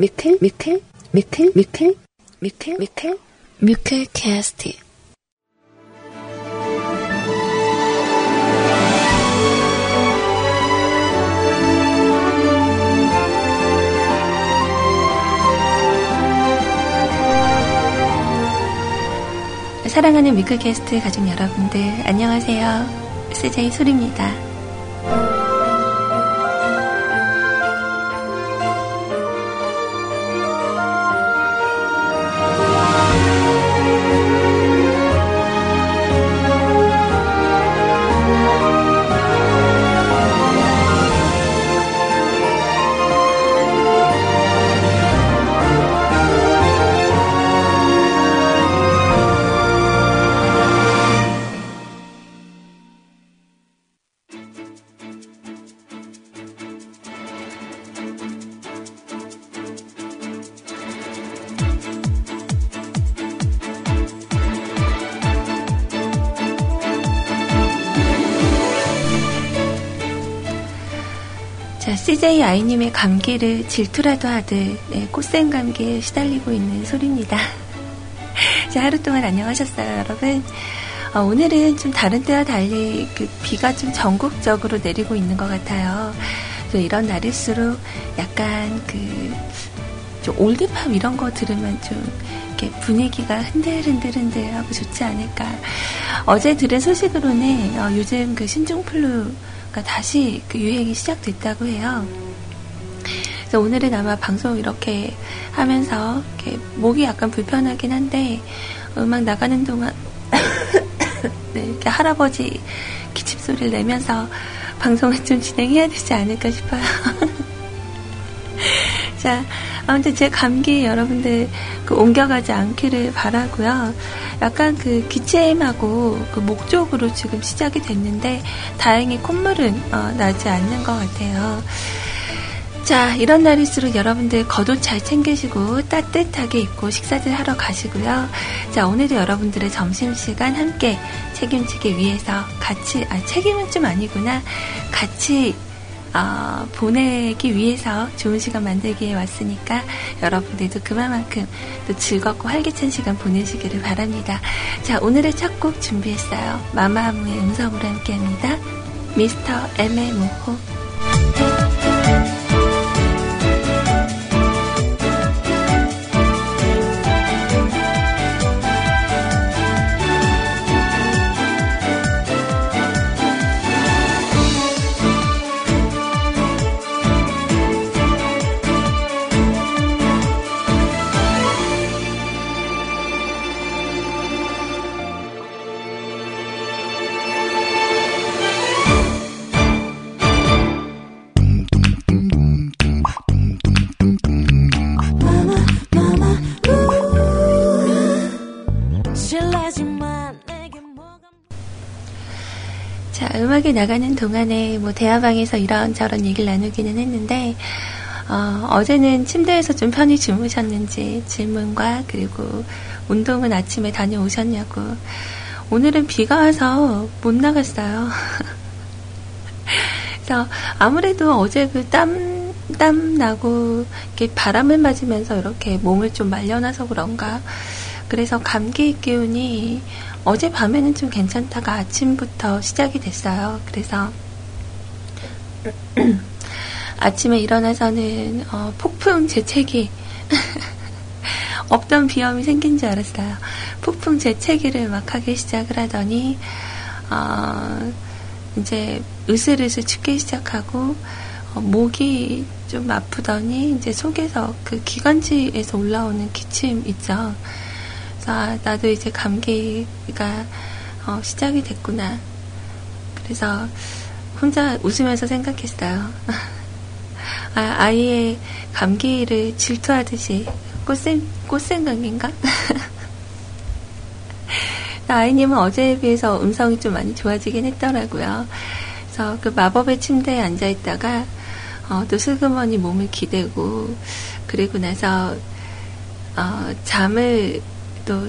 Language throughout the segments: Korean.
뮤클 뮤클 뮤클 뮤클 뮤클 뮤클 뮤클 캐스트 사랑하는 뮤클캐스트 가족 여러분들 안녕하세요. CJ 소리입니다. 아이님의 감기를 질투라도 하듯 네, 꽃샘 감기에 시달리고 있는 소리입니다. 자, 하루 동안 안녕하셨어요, 여러분. 어, 오늘은 좀 다른 때와 달리 그 비가 좀 전국적으로 내리고 있는 것 같아요. 이런 날일수록 약간 그, 좀 올드팝 이런 거 들으면 좀 이렇게 분위기가 흔들흔들흔들하고 좋지 않을까. 어제 들은 소식으로는 어, 요즘 그 신종플루가 다시 그 유행이 시작됐다고 해요. 그래서 오늘은 아마 방송 이렇게 하면서 이렇게 목이 약간 불편하긴 한데 음악 나가는 동안 네, 이렇게 할아버지 기침 소리를 내면서 방송을 좀 진행해야 되지 않을까 싶어요. 자, 아무튼 제 감기 여러분들 그 옮겨가지 않기를 바라고요. 약간 그 기침하고 그 목 쪽으로 지금 시작이 됐는데 다행히 콧물은 어, 나지 않는 것 같아요. 자, 이런 날일수록 여러분들 겉옷 잘 챙기시고 따뜻하게 입고 식사들 하러 가시고요. 자, 오늘도 여러분들의 점심시간 함께 책임지기 위해서 같이, 아, 책임은 좀 아니구나. 같이 어, 보내기 위해서 좋은 시간 만들기에 왔으니까 여러분들도 그만큼 또 즐겁고 활기찬 시간 보내시기를 바랍니다. 자, 오늘의 첫 곡 준비했어요. 마마무의 음성으로 함께 합니다. 미스터 M의 모호. 자, 음악이 나가는 동안에 뭐 대화방에서 이런저런 얘기를 나누기는 했는데, 어, 제는 침대에서 좀 편히 주무셨는지 질문과 그리고 운동은 아침에 다녀오셨냐고. 오늘은 비가 와서 못 나갔어요. 그래서 아무래도 어제 그 땀, 땀 나고 이렇게 바람을 맞으면서 이렇게 몸을 좀 말려놔서 그런가. 그래서 감기 기운이 어제 밤에는 좀 괜찮다가 아침부터 시작이 됐어요. 그래서 아침에 일어나서는 어, 폭풍 재채기 없던 비염이 생긴 줄 알았어요. 폭풍 재채기를 막 하기 시작을 하더니 어, 이제 으슬으슬 춥기 시작하고 어, 목이 좀 아프더니 이제 속에서 그 기관지에서 올라오는 기침 있죠. 아, 나도 이제 감기가 어, 시작이 됐구나. 그래서 혼자 웃으면서 생각했어요. 아, 아이의 감기를 질투하듯이 꽃샘, 꽃샘감인가? 아이님은 어제에 비해서 음성이 좀 많이 좋아지긴 했더라고요. 그래서 그 마법의 침대에 앉아있다가 어, 또 슬그머니 몸을 기대고 그리고 나서 어, 잠을 또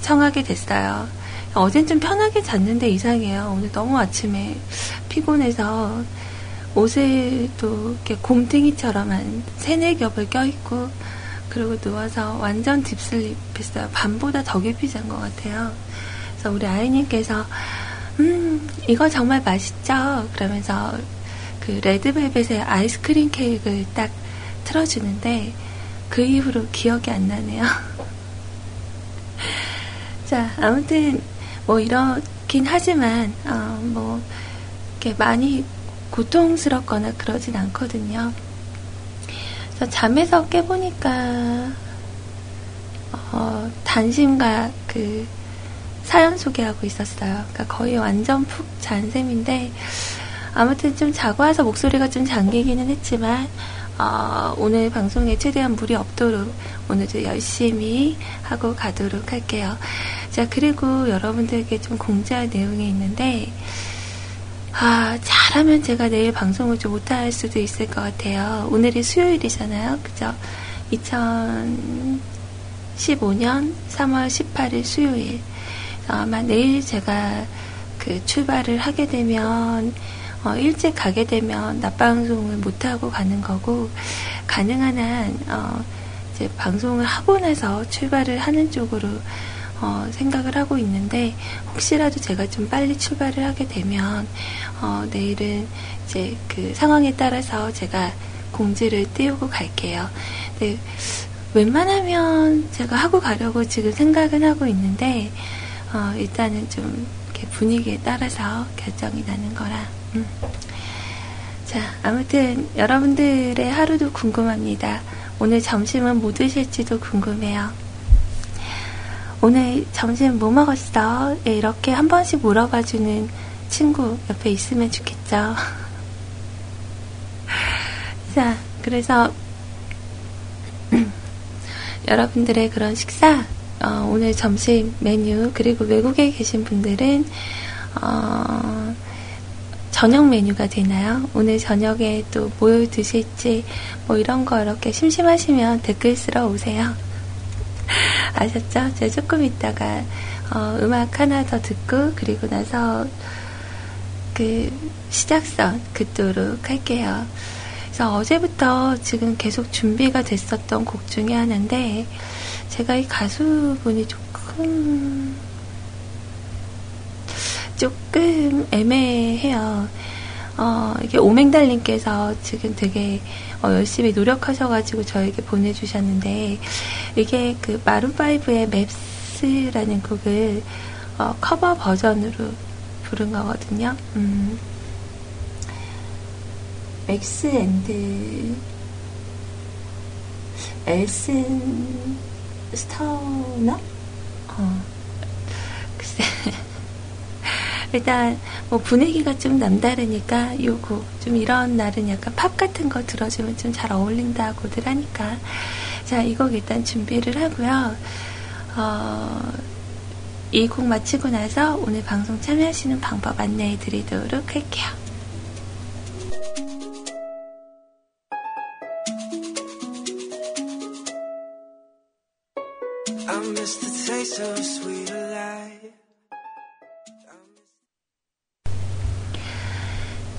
청하게 됐어요. 어젠 좀 편하게 잤는데 이상해요. 오늘 너무 아침에 피곤해서 옷을 또 이렇게 곰탱이처럼 한 세네 겹을 껴입고 그리고 누워서 완전 딥슬립 했어요. 밤보다 더 깊이 잔 것 같아요. 그래서 우리 아이님께서 음 이거 정말 맛있죠? 그러면서 그 레드벨벳의 아이스크림 케이크를 딱 틀어주는데 그 이후로 기억이 안 나네요. 자 아무튼 뭐 이렇긴 하지만 어, 뭐 이렇게 많이 고통스럽거나 그러진 않거든요. 그래서 잠에서 깨보니까 어, 단심과 그 사연 소개하고 있었어요. 그러니까 거의 완전 푹 잔 셈인데 아무튼 좀 자고 와서 목소리가 좀 잠기기는 했지만 어, 오늘 방송에 최대한 무리 없도록 오늘도 열심히 하고 가도록 할게요. 자 그리고 여러분들에게 좀 공지할 내용이 있는데 아, 잘하면 제가 내일 방송을 좀 못할 수도 있을 것 같아요. 오늘이 수요일이잖아요. 그죠? 2015년 3월 18일 수요일. 아마 내일 제가 그 출발을 하게 되면, 어, 일찍 가게 되면 낮방송을 못하고 가는 거고, 가능한 한, 어, 이제 방송을 하고 나서 출발을 하는 쪽으로 어, 생각을 하고 있는데 혹시라도 제가 좀 빨리 출발을 하게 되면 어, 내일은 이제 그 상황에 따라서 제가 공지를 띄우고 갈게요. 네, 웬만하면 제가 하고 가려고 지금 생각은 하고 있는데 어, 일단은 좀 분위기에 따라서 결정이 나는 거라. 음. 자, 아무튼 여러분들의 하루도 궁금합니다. 오늘 점심은 뭐 드실지도 궁금해요. 오늘 점심 뭐 먹었어? 예, 이렇게 한 번씩 물어봐주는 친구 옆에 있으면 좋겠죠. 자, 그래서 여러분들의 그런 식사, 어, 오늘 점심 메뉴, 그리고 외국에 계신 분들은, 어, 저녁 메뉴가 되나요? 오늘 저녁에 또 뭘 드실지, 뭐 이런 거 이렇게 심심하시면 댓글 쓰러 오세요. 아셨죠? 제가 조금 있다가 어, 음악 하나 더 듣고 그리고 나서 그 시작선 긋도록 할게요. 그래서 어제부터 지금 계속 준비가 됐었던 곡 중에 하나인데 제가 이 가수분이 조금 조금 애매해요. 어, 이게 오맹달님께서 지금 되게 어, 열심히 노력하셔가지고 저에게 보내주셨는데 이게 그 마룬5의 맵스라는 곡을 어, 커버 버전으로 부른 거거든요. 음. 맥스 앤드 엘슨 스타너? 어. 일단 뭐 분위기가 좀 남다르니까 요거 좀 이런 날은 약간 팝 같은 거 들어주면 좀 잘 어울린다고들 하니까 자 이 곡 일단 준비를 하고요. 어, 이 곡 마치고 나서 오늘 방송 참여하시는 방법 안내해 드리도록 할게요.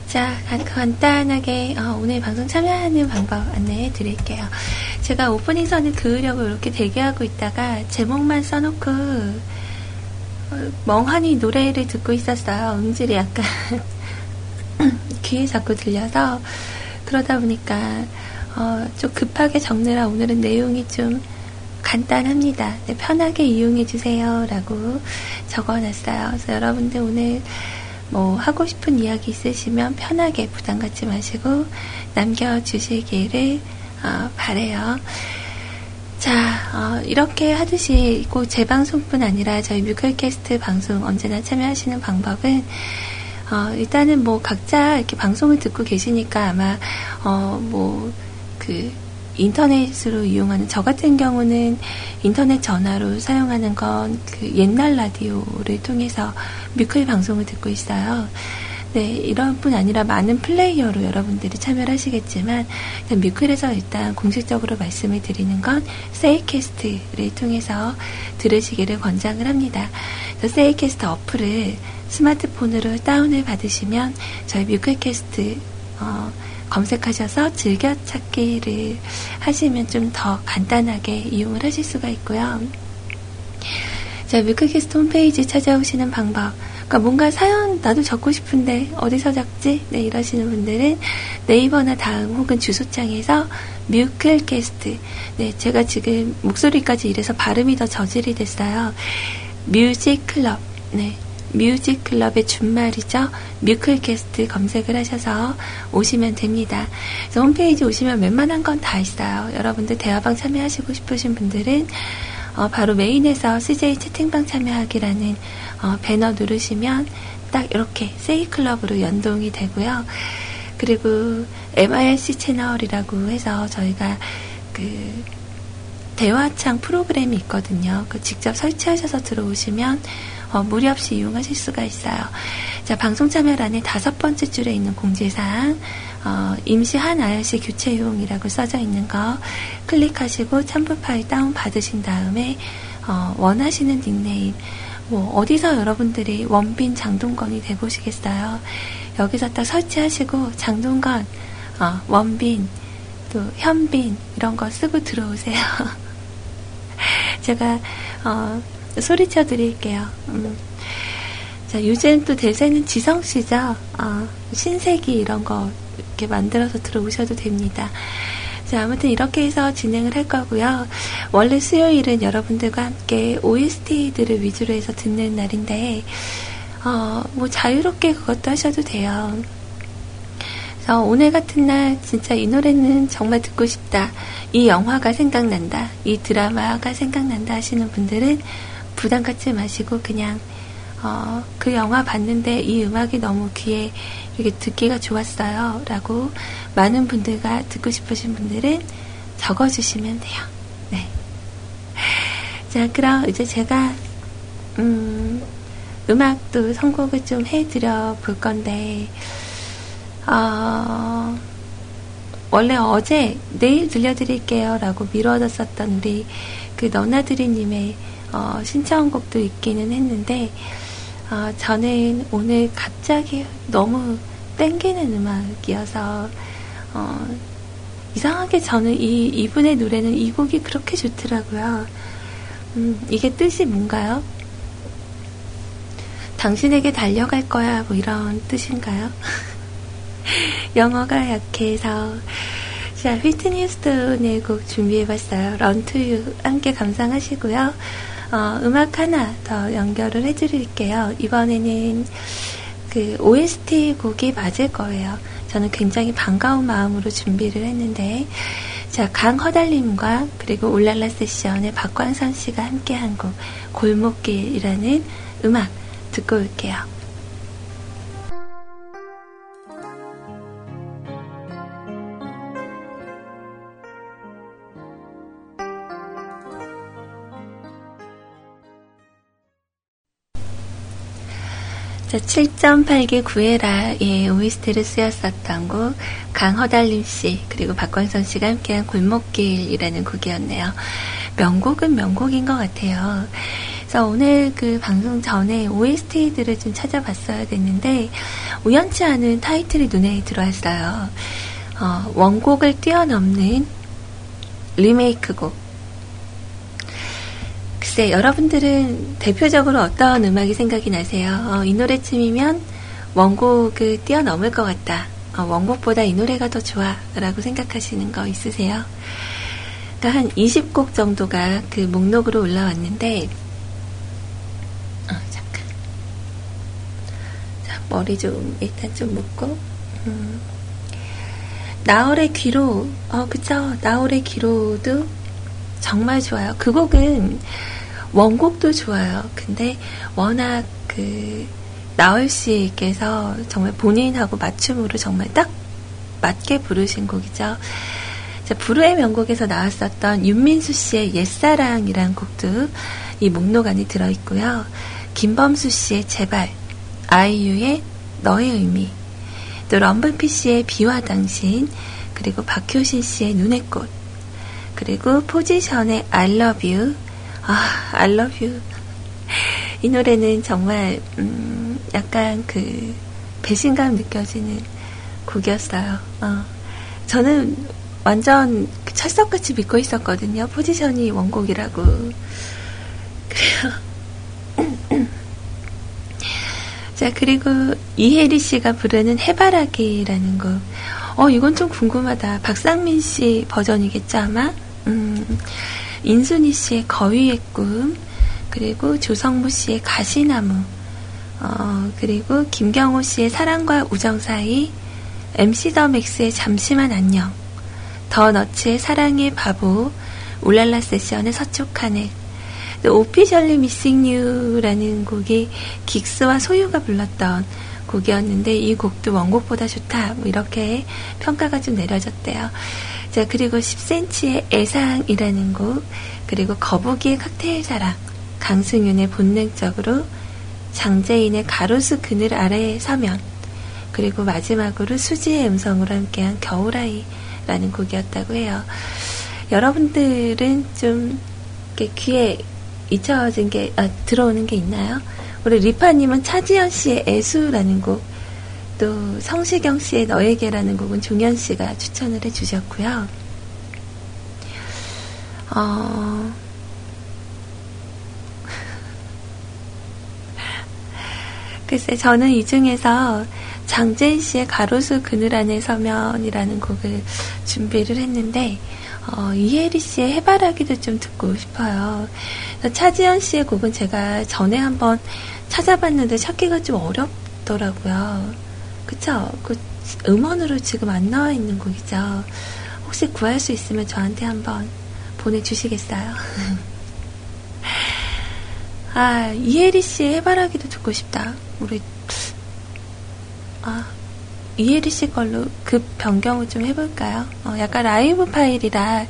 자, 간단하게 어, 오늘 방송 참여하는 방법 안내해 드릴게요. 제가 오프닝 선을 그으려고 이렇게 대기하고 있다가 제목만 써놓고 어, 멍하니 노래를 듣고 있었어요. 음질이 약간 귀에 자꾸 들려서 그러다 보니까 어, 좀 급하게 적느라 오늘은 내용이 좀 간단합니다. 네, 편하게 이용해 주세요. 라고 적어놨어요. 그래서 여러분들 오늘 뭐 하고 싶은 이야기 있으시면 편하게 부담 갖지 마시고 남겨주시기를 어, 바래요. 자, 어, 이렇게 하듯이 꼭 제 방송뿐 아니라 저희 뮤클캐스트 방송 언제나 참여하시는 방법은 어, 일단은 뭐 각자 이렇게 방송을 듣고 계시니까 아마 어, 뭐 그 인터넷으로 이용하는 저 같은 경우는 인터넷 전화로 사용하는 건 그 옛날 라디오를 통해서 뮤클 방송을 듣고 있어요. 네, 이런 뿐 아니라 많은 플레이어로 여러분들이 참여를 하시겠지만, 뮤클에서 일단 공식적으로 말씀을 드리는 건 세이캐스트를 통해서 들으시기를 권장을 합니다. 세이캐스트 어플을 스마트폰으로 다운을 받으시면 저희 뮤클캐스트 어, 검색하셔서 즐겨찾기를 하시면 좀 더 간단하게 이용을 하실 수가 있고요. 자, 뮤클캐스트 홈페이지 찾아오시는 방법. 그러니까 뭔가 사연 나도 적고 싶은데 어디서 적지? 네, 이러시는 분들은 네이버나 다음 혹은 주소창에서 뮤클캐스트. 네, 제가 지금 목소리까지 이래서 발음이 더 저질이 됐어요. 뮤직 클럽. 네, 뮤직 클럽의 준말이죠. 뮤클캐스트 검색을 하셔서 오시면 됩니다. 그래서 홈페이지 오시면 웬만한 건 다 있어요. 여러분들 대화방 참여하시고 싶으신 분들은 어, 바로 메인에서 CJ 채팅방 참여하기라는 어, 배너 누르시면 딱 이렇게 세이클럽으로 연동이 되고요. 그리고 MIRC 채널이라고 해서 저희가 그 대화창 프로그램이 있거든요. 그 직접 설치하셔서 들어오시면 어, 무리 없이 이용하실 수가 있어요. 자, 방송 참여란에 다섯 번째 줄에 있는 공지사항, 어, 임시 한 IRC 교체용이라고 써져 있는 거 클릭하시고 첨부 파일 다운 받으신 다음에 어, 원하시는 닉네임, 뭐 어디서 여러분들이 원빈 장동건이 돼보시겠어요? 여기서 딱 설치하시고 장동건, 어, 원빈, 또 현빈 이런 거 쓰고 들어오세요. 제가 어, 소리쳐 드릴게요. 음. 자, 요즘 또 대세는 지성씨죠. 어, 신세기 이런 거 이렇게 만들어서 들어오셔도 됩니다. 자, 아무튼 이렇게 해서 진행을 할 거고요. 원래 수요일은 여러분들과 함께 OST들을 위주로 해서 듣는 날인데, 어, 뭐 자유롭게 그것도 하셔도 돼요. 그래서 오늘 같은 날 진짜 이 노래는 정말 듣고 싶다. 이 영화가 생각난다. 이 드라마가 생각난다 하시는 분들은 부담 갖지 마시고 그냥 어, 그 영화 봤는데 이 음악이 너무 귀에 이렇게 듣기가 좋았어요. 라고 많은 분들과 듣고 싶으신 분들은 적어주시면 돼요. 네. 자, 그럼 이제 제가, 음, 음악도 선곡을 좀 해드려 볼 건데, 어, 원래 어제 내일 들려드릴게요 라고 미뤄졌었던 우리 그 너나드리님의 어, 신청곡도 있기는 했는데 어, 저는 오늘 갑자기 너무 땡기는 음악이어서 어, 이상하게 저는 이 이분의 노래는 이 곡이 그렇게 좋더라고요. 음, 이게 뜻이 뭔가요? 당신에게 달려갈 거야 뭐 이런 뜻인가요? 영어가 약해서 자, 휘트니 스톤의 곡 준비해봤어요. 런투유 함께 감상하시고요. 어, 음악 하나 더 연결을 해드릴게요. 이번에는 그 OST 곡이 맞을 거예요. 저는 굉장히 반가운 마음으로 준비를 했는데, 자, 강허달님과 그리고 울랄라 세션의 박광선 씨가 함께한 곡, 골목길이라는 음악 듣고 올게요. 자, 7.8개 구해라, 예, OST를 쓰였었던 곡, 강허달림 씨, 그리고 박광선 씨가 함께한 골목길이라는 곡이었네요. 명곡은 명곡인 것 같아요. 그래서 오늘 그 방송 전에 OST들을 좀 찾아봤어야 됐는데, 우연치 않은 타이틀이 눈에 들어왔어요. 어, 원곡을 뛰어넘는 리메이크 곡, 글쎄, 여러분들은 대표적으로 어떤 음악이 생각이 나세요? 어, 이 노래쯤이면 원곡을 뛰어넘을 것 같다. 어, 원곡보다 이 노래가 더 좋아. 라고 생각하시는 거 있으세요? 그러니까 한 20곡 정도가 그 목록으로 올라왔는데, 어, 잠깐. 자, 머리 좀, 일단 좀 묶고, 음. 나월의 귀로, 어, 그쵸. 나월의 귀로도 정말 좋아요. 그 곡은 원곡도 좋아요. 근데 워낙 그 나얼 씨께서 정말 본인하고 맞춤으로 정말 딱 맞게 부르신 곡이죠. 자, 부르의 명곡에서 나왔었던 윤민수 씨의 옛사랑이란 곡도 이 목록 안에 들어있고요. 김범수 씨의 제발, 아이유의 너의 의미, 또 럼블피 씨의 비와 당신, 그리고 박효신 씨의 눈의 꽃, 그리고 포지션의 I love you, 아, I love you. 이 노래는 정말, 음, 약간 그, 배신감 느껴지는 곡이었어요. 어. 저는 완전 철석같이 믿고 있었거든요. 포지션이 원곡이라고. 그래요. 자, 그리고 이혜리 씨가 부르는 해바라기라는 곡. 어, 이건 좀 궁금하다. 박상민 씨 버전이겠죠, 아마? 음, 인순이 씨의 거위의 꿈, 그리고 조성무 씨의 가시나무, 어, 그리고 김경호 씨의 사랑과 우정 사이, MC 더 맥스의 잠시만 안녕, 더 너츠의 사랑의 바보, 울랄라 세션의 서촉하네, 오피셜리 미싱 유라는 곡이 긱스와 소유가 불렀던 곡이었는데 이 곡도 원곡보다 좋다 뭐 이렇게 평가가 좀 내려졌대요. 자 그리고 10cm의 애상이라는 곡 그리고 거북이의 칵테일 사랑 강승윤의 본능적으로 장재인의 가로수 그늘 아래에 서면 그리고 마지막으로 수지의 음성으로 함께한 겨울아이라는 곡이었다고 해요. 여러분들은 좀 귀에 잊혀진 게 아, 들어오는 게 있나요? 우리 리파님은 차지현 씨의 애수라는 곡, 또 성시경 씨의 너에게라는 곡은 종현 씨가 추천을 해주셨고요. 어, 글쎄, 저는 이 중에서 장재인 씨의 가로수 그늘 안에 서면이라는 곡을 준비를 했는데, 어, 이혜리 씨의 해바라기도 좀 듣고 싶어요. 차지연 씨의 곡은 제가 전에 한번 찾아봤는데 찾기가 좀 어렵더라고요. 그쵸? 그 음원으로 지금 안 나와 있는 곡이죠. 혹시 구할 수 있으면 저한테 한번 보내주시겠어요? 아, 이혜리 씨의 해바라기도 듣고 싶다. 우리, 아, 이혜리 씨 걸로 급 변경을 좀 해볼까요? 어, 약간 라이브 파일이라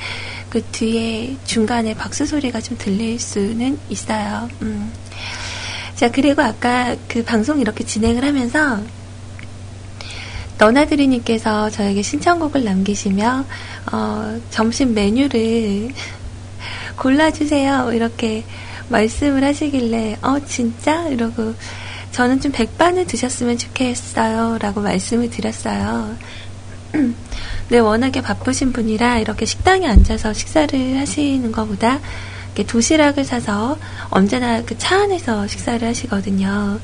그 뒤에 중간에 박수 소리가 좀 들릴 수는 있어요. 음. 자, 그리고 아까 그 방송 이렇게 진행을 하면서 너나드리님께서 저에게 신청곡을 남기시며 어, 점심 메뉴를 골라주세요 이렇게 말씀을 하시길래 어 진짜 이러고 저는 좀 백반을 드셨으면 좋겠어요. 라고 말씀을 드렸어요. 네, 워낙에 바쁘신 분이라 이렇게 식당에 앉아서 식사를 하시는 것보다 도시락을 사서 언제나 그 차 안에서 식사를 하시거든요.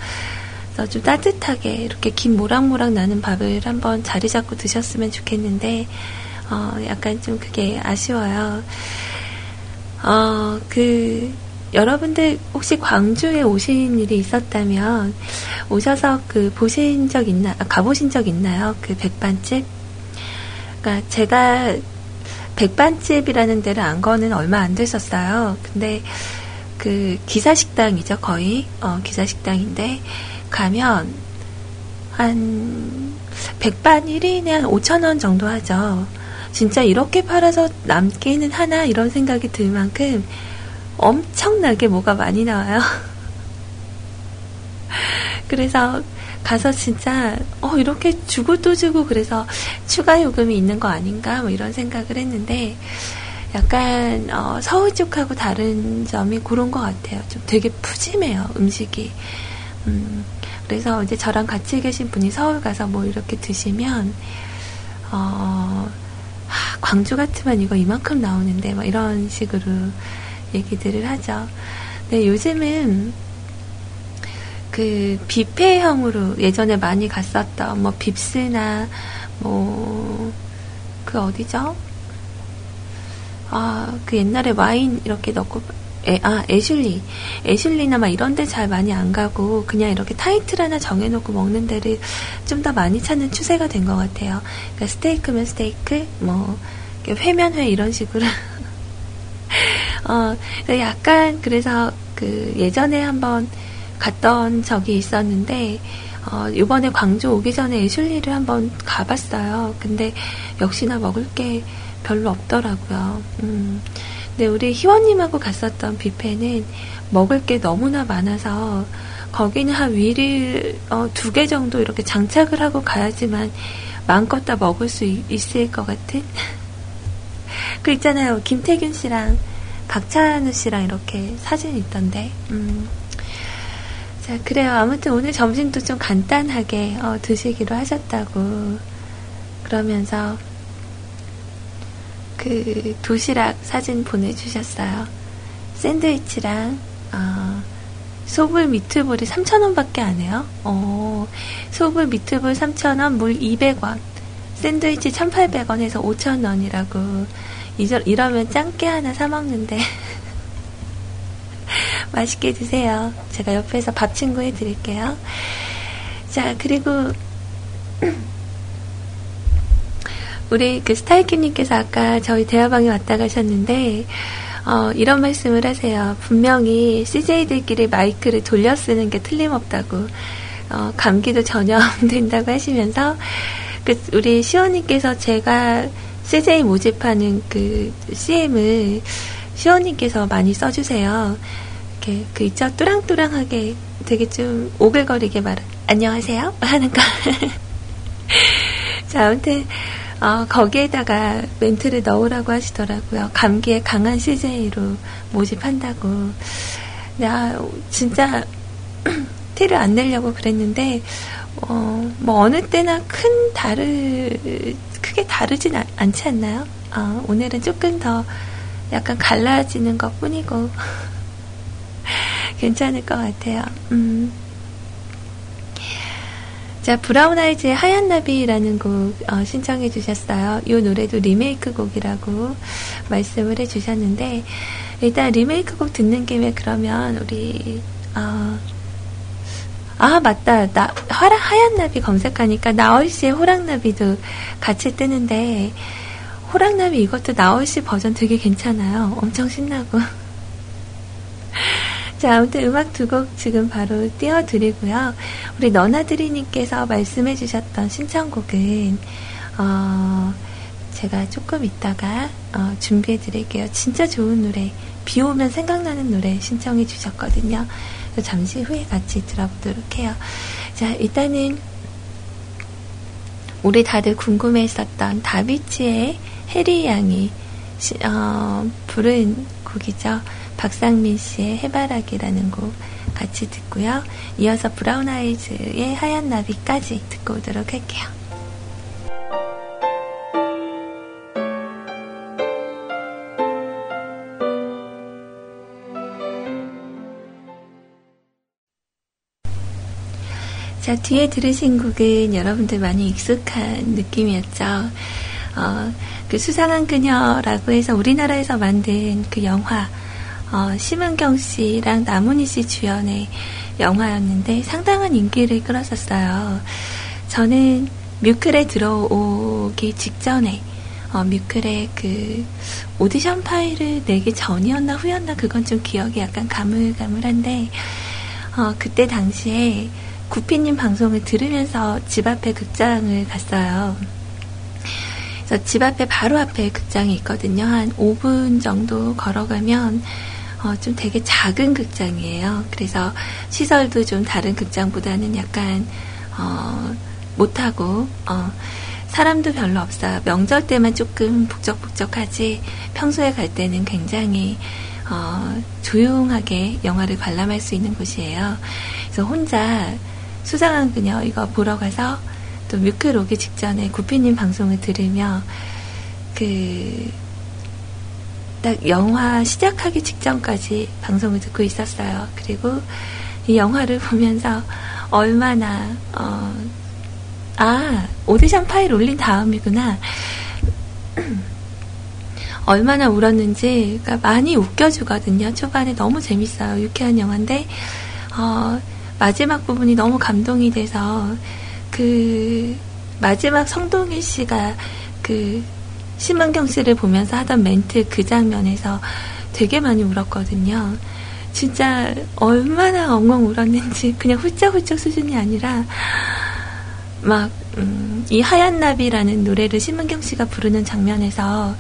그래서 좀 따뜻하게 이렇게 김 모락모락 나는 밥을 한번 자리 잡고 드셨으면 좋겠는데, 어, 약간 좀 그게 아쉬워요. 어, 그, 여러분들 혹시 광주에 오신 일이 있었다면 오셔서 그 보신 적 있나 아, 가보신 적 있나요? 그 백반집? 그러니까 제가 백반집이라는 데를 안 거는 얼마 안 되셨어요. 근데 그 기사식당이죠 거의 어, 기사식당인데 가면 한 백반 1인에 한 5천 원 정도 하죠. 진짜 이렇게 팔아서 남기는 하나 이런 생각이 들 만큼 엄청나게 뭐가 많이 나와요. 그래서 가서 진짜 어 이렇게 주고 또 주고 그래서 추가 요금이 있는 거 아닌가 뭐 이런 생각을 했는데 약간 어, 서울 쪽하고 다른 점이 그런 것 같아요. 좀 되게 푸짐해요 음식이. 음, 그래서 이제 저랑 같이 계신 분이 서울 가서 뭐 이렇게 드시면 어, 하, 광주 같으면 이거 이만큼 나오는데 뭐 이런 식으로 얘기들을 하죠. 네, 요즘은 그 뷔페형으로 예전에 많이 갔었던 뭐 빕스나 뭐 그 어디죠? 아, 그 옛날에 와인 이렇게 넣고 에, 아, 애슐리. 애슐리나 막 이런 데 잘 많이 안 가고, 그냥 이렇게 타이틀 하나 정해놓고 먹는 데를 좀 더 많이 찾는 추세가 된 것 같아요. 그러니까 스테이크면 스테이크, 뭐, 회면 회 이런 식으로 어, 약간 그래서 그 예전에 한번 갔던 적이 있었는데 어, 이번에 광주 오기 전에 애슐리를 한번 가봤어요. 근데 역시나 먹을 게 별로 없더라고요. 음. 근데 우리 희원님하고 갔었던 뷔페는 먹을 게 너무나 많아서 거기는 한 위를 어, 두 개 정도 이렇게 장착을 하고 가야지만 마음껏 다 먹을 수 있, 을 것 같은 그 있잖아요 김태균 씨랑 박찬우 씨랑 이렇게 사진이 있던데. 음. 자, 그래요. 아무튼 오늘 점심도 좀 간단하게 어, 드시기로 하셨다고 그러면서 그 도시락 사진 보내주셨어요. 샌드위치랑 어, 소불 미트볼이 3,000원밖에 안 해요. 어, 소불 미트볼 3,000원, 물 200원, 샌드위치 1,800원에서 5,000원이라고 이러면 짱깨 하나 사 먹는데 맛있게 드세요. 제가 옆에서 밥 친구 해드릴게요. 자, 그리고 우리 그 스타일킴님께서 아까 저희 대화방에 왔다 가셨는데 어, 이런 말씀을 하세요. 분명히 CJ들끼리 마이크를 돌려 쓰는 게 틀림없다고 어, 감기도 전염된다고 하시면서 그 우리 시원님께서 제가 CJ 모집하는 그 CM을 시원님께서 많이 써주세요. 이렇게 그 있죠 뚜랑뚜랑하게 되게 좀 오글거리게 말 안녕하세요 하는 거. 자 아무튼 어, 거기에다가 멘트를 넣으라고 하시더라고요. 감기에 강한 CJ로 모집한다고. 나 진짜 티를 안 내려고 그랬는데 어, 뭐 어느 때나 큰 다르 크게 다르진 않, 않지 않나요? 어, 오늘은 조금 더 약간 갈라지는 것 뿐이고 괜찮을 것 같아요. 음. 자, 브라운 아이즈의 하얀 나비라는 곡 어, 신청해 주셨어요. 이 노래도 리메이크 곡이라고 말씀을 해 주셨는데 일단 리메이크 곡 듣는 김에 그러면 우리 어, 아 맞다 나 화라, 하얀 나비 검색하니까 나얼 씨의 호랑나비도 같이 뜨는데 호랑나비 이것도 나얼 씨 버전 되게 괜찮아요. 엄청 신나고 자, 아무튼 음악 두 곡 지금 바로 띄워드리고요. 우리 너나드리님께서 말씀해 주셨던 신청곡은, 어, 제가 조금 있다가, 어, 준비해 드릴게요. 진짜 좋은 노래, 비 오면 생각나는 노래 신청해 주셨거든요. 잠시 후에 같이 들어보도록 해요. 자, 일단은, 우리 다들 궁금해 했었던 다비치의 해리 양이, 어, 부른 곡이죠. 박상민 씨의 해바라기라는 곡 같이 듣고요. 이어서 브라운 아이즈의 하얀 나비까지 듣고 오도록 할게요. 자, 뒤에 들으신 곡은 여러분들 많이 익숙한 느낌이었죠. 어, 그 수상한 그녀라고 해서 우리나라에서 만든 그 영화, 어, 심은경 씨랑 남은희 씨 주연의 영화였는데 상당한 인기를 끌었었어요. 저는 뮤클에 들어오기 직전에 어, 뮤클의 그 오디션 파일을 내기 전이었나 후였나 그건 좀 기억이 약간 가물가물한데 어, 그때 당시에 구피님 방송을 들으면서 집 앞에 극장을 갔어요. 그래서 집 앞에 바로 앞에 극장이 있거든요. 한 5분 정도 걸어가면 어, 좀 되게 작은 극장이에요. 그래서 시설도 좀 다른 극장보다는 약간 어, 못하고 어, 사람도 별로 없어요. 명절 때만 조금 북적북적하지 평소에 갈 때는 굉장히 어, 조용하게 영화를 관람할 수 있는 곳이에요. 그래서 혼자 수상한 그녀 이거 보러 가서 또 뮤클 오기 직전에 구피님 방송을 들으며 그 딱 영화 시작하기 직전까지 방송을 듣고 있었어요. 그리고 이 영화를 보면서 얼마나 어, 아 오디션 파일 올린 다음이구나. 얼마나 울었는지 그러니까 많이 웃겨주거든요. 초반에 너무 재밌어요. 유쾌한 영화인데 어, 마지막 부분이 너무 감동이 돼서 그 마지막 성동일 씨가 그 심은경 씨를 보면서 하던 멘트 그 장면에서 되게 많이 울었거든요. 진짜 얼마나 엉엉 울었는지 그냥 훌쩍훌쩍 수준이 아니라 막, 음, 이 하얀 나비라는 노래를 심은경 씨가 부르는 장면에서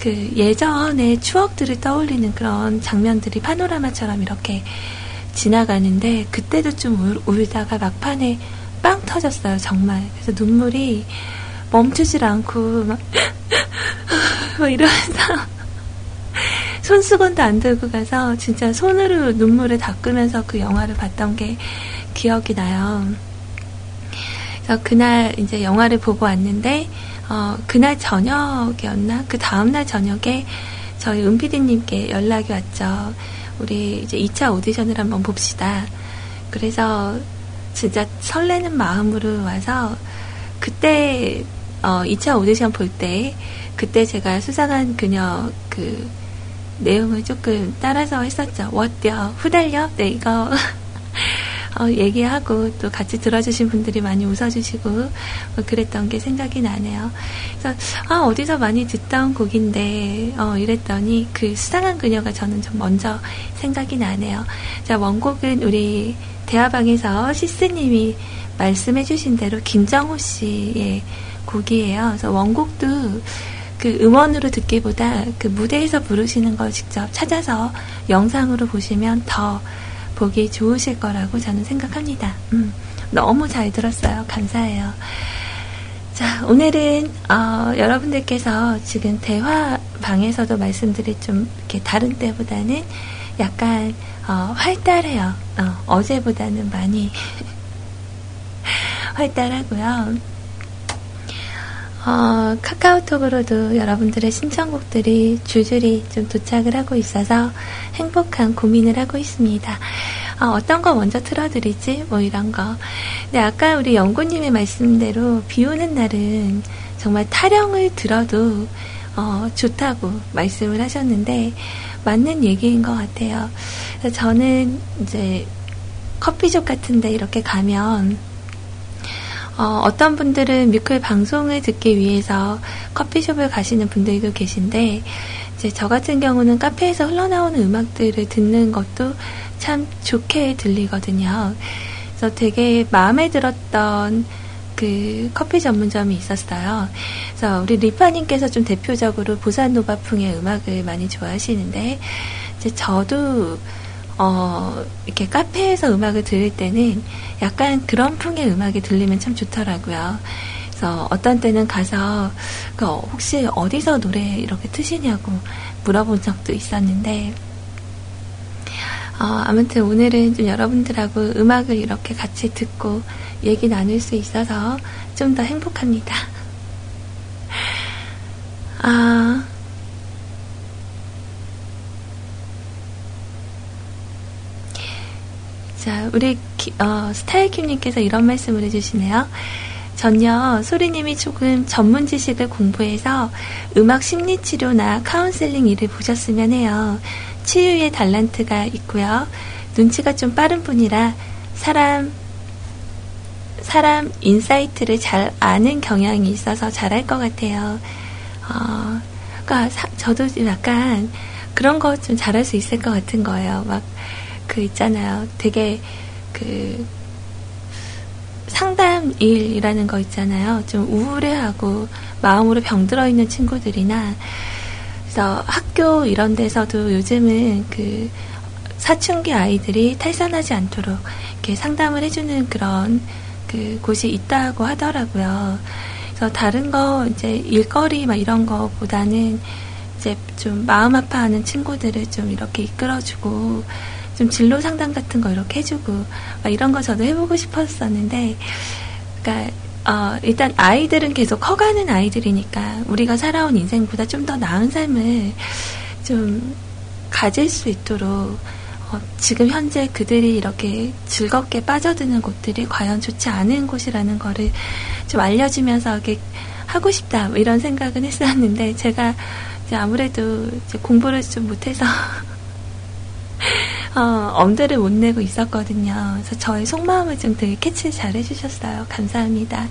그 예전의 추억들을 떠올리는 그런 장면들이 파노라마처럼 이렇게 지나가는데 그때도 좀 울, 울다가 막판에 빵 터졌어요, 정말. 그래서 눈물이 멈추질 않고 막, 막 이러면서 손수건도 안 들고 가서 진짜 손으로 눈물을 닦으면서 그 영화를 봤던 게 기억이 나요. 그래서 그날 이제 영화를 보고 왔는데 어, 그날 저녁이었나? 그 다음날 저녁에 저희 은피디님께 연락이 왔죠. 우리 이제 2차 오디션을 한번 봅시다. 그래서 진짜 설레는 마음으로 와서 그때 어, 2차 오디션 볼 때 그때 제가 수상한 그녀 그 내용을 조금 따라서 했었죠. 워뛰어 후달려 네 이거 어, 얘기하고 또 같이 들어주신 분들이 많이 웃어주시고 뭐 그랬던 게 생각이 나네요. 그래서 아 어디서 많이 듣던 곡인데 어, 이랬더니 그 수상한 그녀가 저는 좀 먼저 생각이 나네요. 자 원곡은 우리 대화방에서 시스님이 말씀해주신 대로 김정호 씨의 곡이에요. 그래서 원곡도 그 음원으로 듣기보다 그 무대에서 부르시는 걸 직접 찾아서 영상으로 보시면 더 보기 좋으실 거라고 저는 생각합니다. 음, 너무 잘 들었어요. 감사해요. 자, 오늘은, 어, 여러분들께서 지금 대화 방에서도 말씀드릴 좀 이렇게 다른 때보다는 약간, 어, 활달해요. 어, 제보다는 많이 활달하고요. 어, 카카오톡으로도 여러분들의 신청곡들이 줄줄이 좀 도착을 하고 있어서 행복한 고민을 하고 있습니다. 어, 떤거 먼저 틀어드리지? 뭐 이런 거. 근데 아까 우리 연구님의 말씀대로 비 오는 날은 정말 타령을 들어도 어, 좋다고 말씀을 하셨는데 맞는 얘기인 것 같아요. 저는 이제 커피숍 같은데 이렇게 가면 어, 떤 분들은 뮤클 방송을 듣기 위해서 커피숍을 가시는 분들도 계신데, 이제 저 같은 경우는 카페에서 흘러나오는 음악들을 듣는 것도 참 좋게 들리거든요. 그래서 되게 마음에 들었던 그 커피 전문점이 있었어요. 그래서 우리 리파님께서 좀 대표적으로 보사노바풍의 음악을 많이 좋아하시는데, 이제 저도 어, 이렇게 카페에서 음악을 들을 때는 약간 그런 풍의 음악이 들리면 참 좋더라고요. 그래서 어떤 때는 가서 그 혹시 어디서 노래 이렇게 트시냐고 물어본 적도 있었는데 어, 아무튼 오늘은 좀 여러분들하고 음악을 이렇게 같이 듣고 얘기 나눌 수 있어서 좀 더 행복합니다. 아, 자, 우리 어, 스타일킴님께서 이런 말씀을 해주시네요. 전요 소리님이 조금 전문 지식을 공부해서 음악 심리치료나 카운셀링 일을 보셨으면 해요. 치유의 달란트가 있고요. 눈치가 좀 빠른 분이라 사람 사람 insight를 잘 아는 경향이 있어서 잘할 것 같아요. 어, 사, 저도 약간 그런 거 좀 잘할 수 있을 것 같은 거예요. 막 그 있잖아요. 되게 그 상담 일이라는 거 있잖아요. 좀 우울해하고 마음으로 병들어 있는 친구들이나 그래서 학교 이런 데서도 요즘은 그 사춘기 아이들이 탈선하지 않도록 이렇게 상담을 해주는 그런 그 곳이 있다고 하더라고요. 그래서 다른 거 이제 일거리 막 이런 거보다는 이제 좀 마음 아파하는 친구들을 좀 이렇게 이끌어주고 좀 진로 상담 같은 거 이렇게 해주고 이런 거 저도 해보고 싶었었는데 그러니까 어, 일단 아이들은 계속 커가는 아이들이니까 우리가 살아온 인생보다 좀 더 나은 삶을 좀 가질 수 있도록 어, 지금 현재 그들이 이렇게 즐겁게 빠져드는 곳들이 과연 좋지 않은 곳이라는 거를 좀 알려주면서 이렇게 하고 싶다 뭐 이런 생각은 했었는데 제가 아무래도 공부를 좀 못해서 어, 엄두를 못 내고 있었거든요. 그래서 저의 속마음을 좀 되게 캐치 잘 해주셨어요. 감사합니다.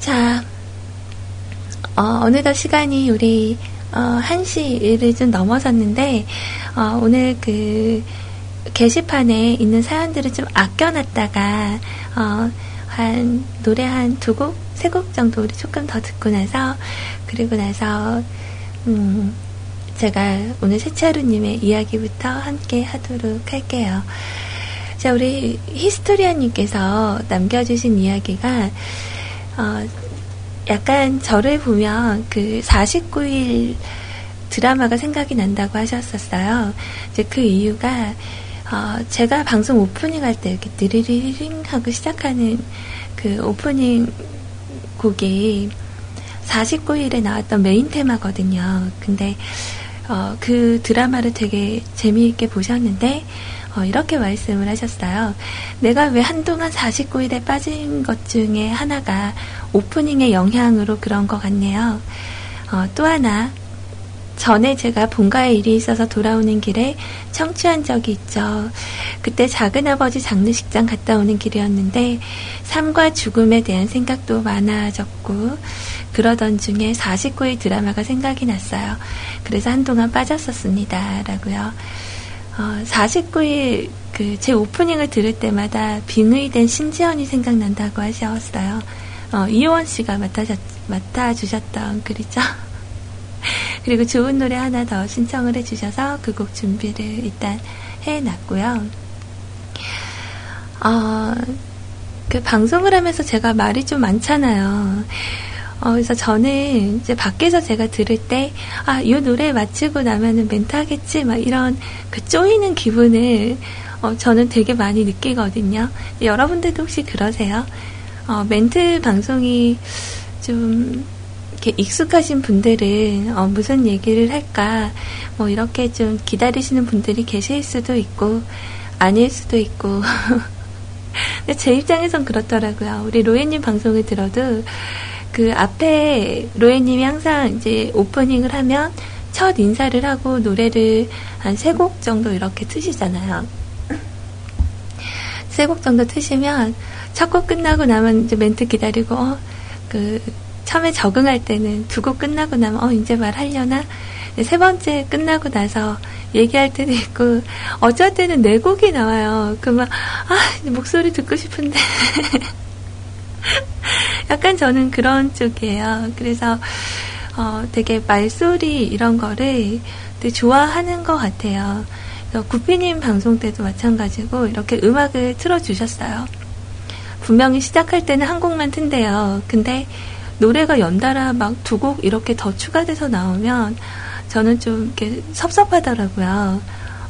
자, 어, 느덧 시간이 우리 어, 1시를 좀 넘어섰는데 어, 오늘 그 게시판에 있는 사연들을 좀 아껴놨다가 어, 한 노래 한 두 곡, 세 곡 정도 우리 조금 더 듣고 나서 그리고 나서 음, 제가 오늘 세차루님의 이야기부터 함께 하도록 할게요. 자, 우리 히스토리아님께서 남겨주신 이야기가, 어, 약간 저를 보면 그 49일 드라마가 생각이 난다고 하셨었어요. 이제 그 이유가, 어, 제가 방송 오프닝 할 때 이렇게 드리링 하고 시작하는 그 오프닝 곡이 49일에 나왔던 메인 테마거든요. 근데 어, 그 드라마를 되게 재미있게 보셨는데 어, 이렇게 말씀을 하셨어요. 내가 왜 한동안 49일에 빠진 것 중에 하나가 오프닝의 영향으로 그런 것 같네요. 어, 또 하나 전에 제가 본가에 일이 있어서 돌아오는 길에 청취한 적이 있죠. 그때 작은아버지 장례식장 갔다 오는 길이었는데 삶과 죽음에 대한 생각도 많아졌고 그러던 중에 49일 드라마가 생각이 났어요. 그래서 한동안 빠졌었습니다. 라고요. 어, 49일 그 제 오프닝을 들을 때마다 빙의된 신지연이 생각난다고 하셨어요. 어, 이효원 씨가 맡아셨, 맡아주셨던 글이죠. 그리고 좋은 노래 하나 더 신청을 해주셔서 그 곡 준비를 일단 해놨고요. 어, 그 방송을 하면서 제가 말이 좀 많잖아요. 어, 그래서 저는 이제 밖에서 제가 들을 때, 아, 이 노래 마치고 나면은 멘트 하겠지, 막 이런 그 쪼이는 기분을, 어, 저는 되게 많이 느끼거든요. 여러분들도 혹시 그러세요? 어, 멘트 방송이 좀, 이렇게 익숙하신 분들은 어, 무슨 얘기를 할까 뭐 이렇게 좀 기다리시는 분들이 계실 수도 있고 아닐 수도 있고 근데 제 입장에선 그렇더라고요. 우리 로에님 방송을 들어도 그 앞에 로에님이 항상 이제 오프닝을 하면 첫 인사를 하고 노래를 한 세 곡 정도 이렇게 트시잖아요. 세 곡 정도 트시면 첫 곡 끝나고 나면 이제 멘트 기다리고 어, 그 처음에 적응할 때는 두 곡 끝나고 나면 어 이제 말하려나 세 번째 끝나고 나서 얘기할 때도 있고 어쩔 때는 네 곡이 나와요. 그러면 아 목소리 듣고 싶은데 약간 저는 그런 쪽이에요. 그래서 어, 되게 말소리 이런 거를 되게 좋아하는 것 같아요. 구피님 방송 때도 마찬가지고 이렇게 음악을 틀어주셨어요. 분명히 시작할 때는 한 곡만 튼대요. 근데 노래가 연달아 막 두 곡 이렇게 더 추가돼서 나오면 저는 좀 이렇게 섭섭하더라고요.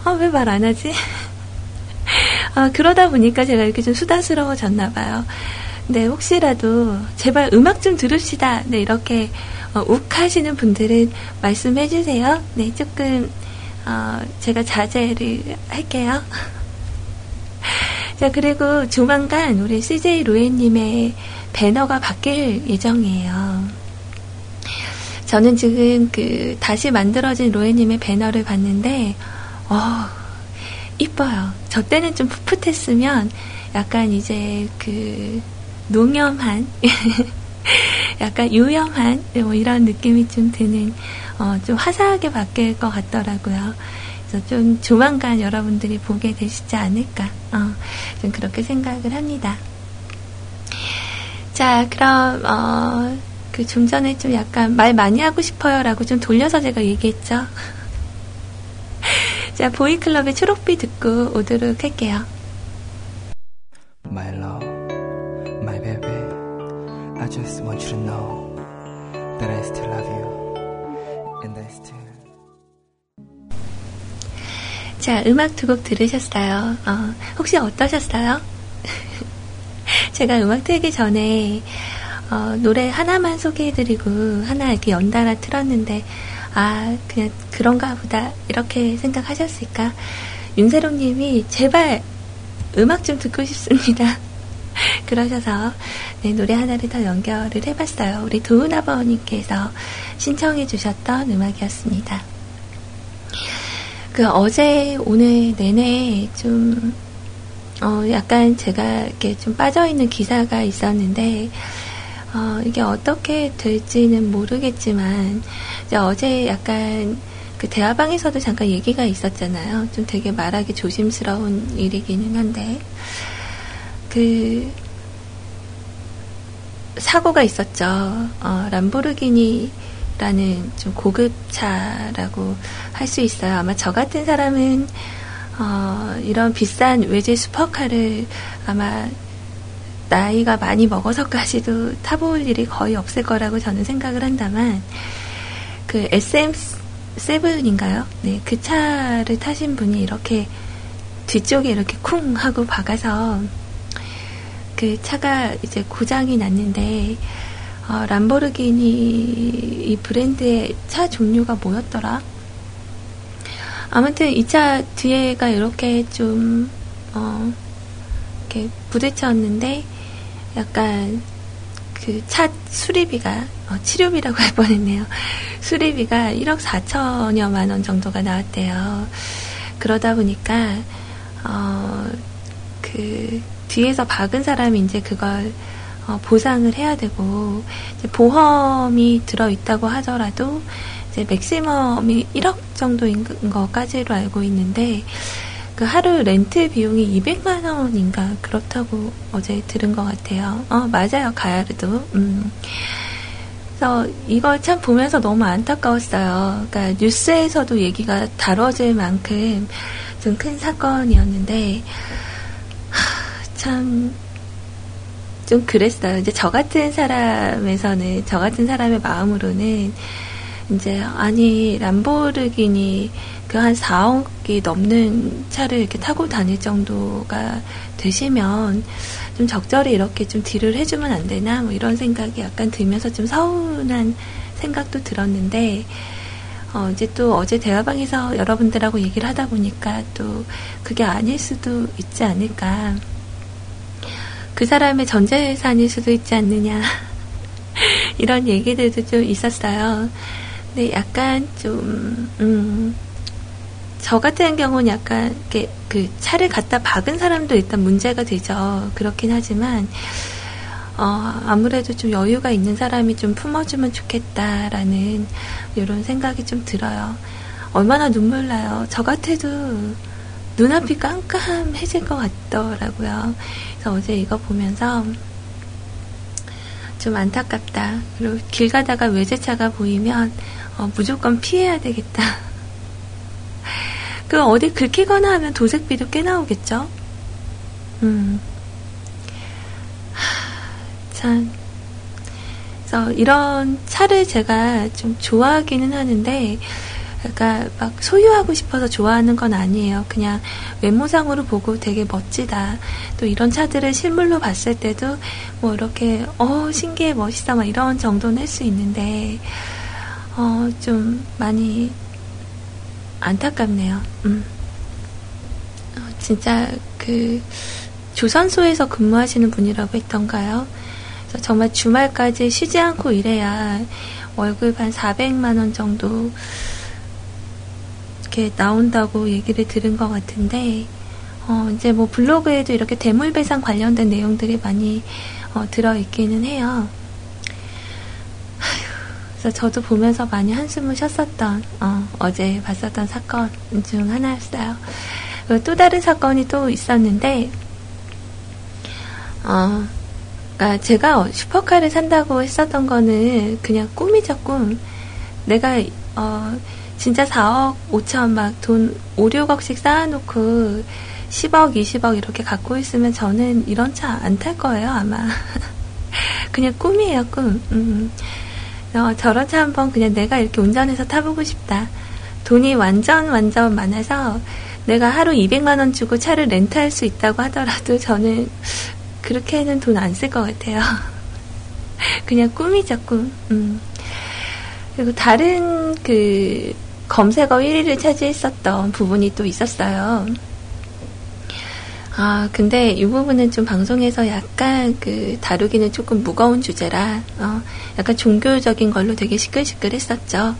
아, 왜 말 안 하지? 아, 그러다 보니까 제가 이렇게 좀 수다스러워졌나 봐요. 네, 혹시라도 제발 음악 좀 들읍시다. 네, 이렇게 어, 욱 하시는 분들은 말씀해 주세요. 네, 조금 어, 제가 자제를 할게요. 자, 그리고 조만간 우리 CJ 로에님의 배너가 바뀔 예정이에요. 저는 지금 그 다시 만들어진 로에님의 배너를 봤는데, 어, 이뻐요. 저 때는 좀 풋풋했으면 약간 이제 그 농염한, 약간 유염한 뭐 이런 느낌이 좀 드는, 어, 좀 화사하게 바뀔 것 같더라고요. 그래서 좀 조만간 여러분들이 보게 되시지 않을까, 어, 좀 그렇게 생각을 합니다. 자, 그럼, 어, 그 좀 전에 좀 약간 말 많이 하고 싶어요 라고 좀 돌려서 제가 얘기했죠. 자, 보이클럽의 초록비 듣고 오도록 할게요. My love, I just want you to know that I still love you, and I still. 자, 음악 두 곡 들으셨어요. 어, 혹시 어떠셨어요? 제가 음악 틀기 전에 어, 노래 하나만 소개해드리고 하나 이렇게 연달아 틀었는데 아 그냥 그런가 보다 이렇게 생각하셨을까 윤세롱님이 제발 음악 좀 듣고 싶습니다 그러셔서 네, 노래 하나를 더 연결을 해봤어요. 우리 도은 아버님께서 신청해 주셨던 음악이었습니다. 그 어제 오늘 내내 좀 어, 약간 제가 이렇게 좀 빠져있는 기사가 있었는데, 어, 이게 어떻게 될지는 모르겠지만, 어제 약간 그 대화방에서도 잠깐 얘기가 있었잖아요. 좀 되게 말하기 조심스러운 일이기는 한데, 그, 사고가 있었죠. 어, 람보르기니라는 좀 고급 차라고 할 수 있어요. 아마 저 같은 사람은 어, 이런 비싼 외제 슈퍼카를 아마 나이가 많이 먹어서까지도 타볼 일이 거의 없을 거라고 저는 생각을 한다만 그 SM7인가요? 네, 그 차를 타신 분이 이렇게 뒤쪽에 이렇게 쿵 하고 박아서 그 차가 이제 고장이 났는데 어, 람보르기니 이 브랜드의 차 종류가 뭐였더라? 아무튼 이 차 뒤에가 이렇게 좀, 어, 이렇게 부딪혔는데, 약간 그 차 수리비가, 어, 치료비라고 할 뻔했네요. 수리비가 1억 4천여만 원 정도가 나왔대요. 그러다 보니까, 어, 그, 뒤에서 박은 사람이 이제 그걸 어, 보상을 해야 되고 보험이 들어 있다고 하더라도 이제 맥시멈이 1억 정도인 것까지로 알고 있는데 그 하루 렌트 비용이 200만 원인가 그렇다고 어제 들은 것 같아요. 어 맞아요 가야르도. 음. 그래서 이걸 참 보면서 너무 안타까웠어요. 그러니까 뉴스에서도 얘기가 다뤄질 만큼 좀 큰 사건이었는데 참 좀 그랬어요. 이제 저 같은 사람에서는 저 같은 사람의 마음으로는 이제 아니 람보르기니 그 한 4억이 넘는 차를 이렇게 타고 다닐 정도가 되시면 좀 적절히 이렇게 좀 딜을 해주면 안 되나 뭐 이런 생각이 약간 들면서 좀 서운한 생각도 들었는데 어 이제 또 어제 대화방에서 여러분들하고 얘기를 하다 보니까 또 그게 아닐 수도 있지 않을까 그 사람의 전 재산일 수도 있지 않느냐 이런 얘기들도 좀 있었어요. 근데 약간 좀, 음, 저 같은 경우는 약간 이렇게 그 차를 갖다 박은 사람도 일단 문제가 되죠. 그렇긴 하지만, 어, 아무래도 좀 여유가 있는 사람이 좀 품어주면 좋겠다라는 이런 생각이 좀 들어요. 얼마나 눈물 나요. 저 같아도 눈앞이 깜깜해질 것 같더라고요. 그래서 어제 이거 보면서 좀 안타깝다. 그리고 길 가다가 외제차가 보이면 어, 무조건 피해야 되겠다. 그 어디 긁히거나 하면 도색비도 꽤 나오겠죠? 음. 참. 그래서 이런 차를 제가 좀 좋아하기는 하는데, 그러니까 막 소유하고 싶어서 좋아하는 건 아니에요. 그냥 외모상으로 보고 되게 멋지다. 또 이런 차들을 실물로 봤을 때도 뭐 이렇게 어 신기해 멋있다 막 이런 정도는 할 수 있는데 어, 좀 많이 안타깝네요. 음. 어, 진짜 그 조선소에서 근무하시는 분이라고 했던가요? 정말 주말까지 쉬지 않고 일해야 월급 한 400만 원 정도 이렇게 나온다고 얘기를 들은 것 같은데, 어, 이제 뭐 블로그에도 이렇게 대물배상 관련된 내용들이 많이 어, 들어있기는 해요. 그래서 저도 보면서 많이 한숨을 쉬었었던 어, 제 봤었던 사건 중 하나였어요. 또 다른 사건이 또 있었는데 어, 그러니까 제가 슈퍼카를 산다고 했었던 거는 그냥 꿈이죠 꿈. 내가 어, 진짜 4억 5천 막 돈 5, 6억씩 쌓아놓고 10억, 20억 이렇게 갖고 있으면 저는 이런 차 안 탈 거예요 아마. 그냥 꿈이에요 꿈. 음. 어, 저런 차 한번 그냥 내가 이렇게 운전해서 타보고 싶다. 돈이 완전 완전 많아서 내가 하루 200만 원 주고 차를 렌트할 수 있다고 하더라도 저는 그렇게는 돈 안 쓸 것 같아요. 그냥 꿈이죠, 꿈. 음. 그리고 다른 그 검색어 1위를 차지했었던 부분이 또 있었어요. 아, 근데 이 부분은 좀 방송에서 약간 그 다루기는 조금 무거운 주제라, 어, 약간 종교적인 걸로 되게 시끌시끌 했었죠.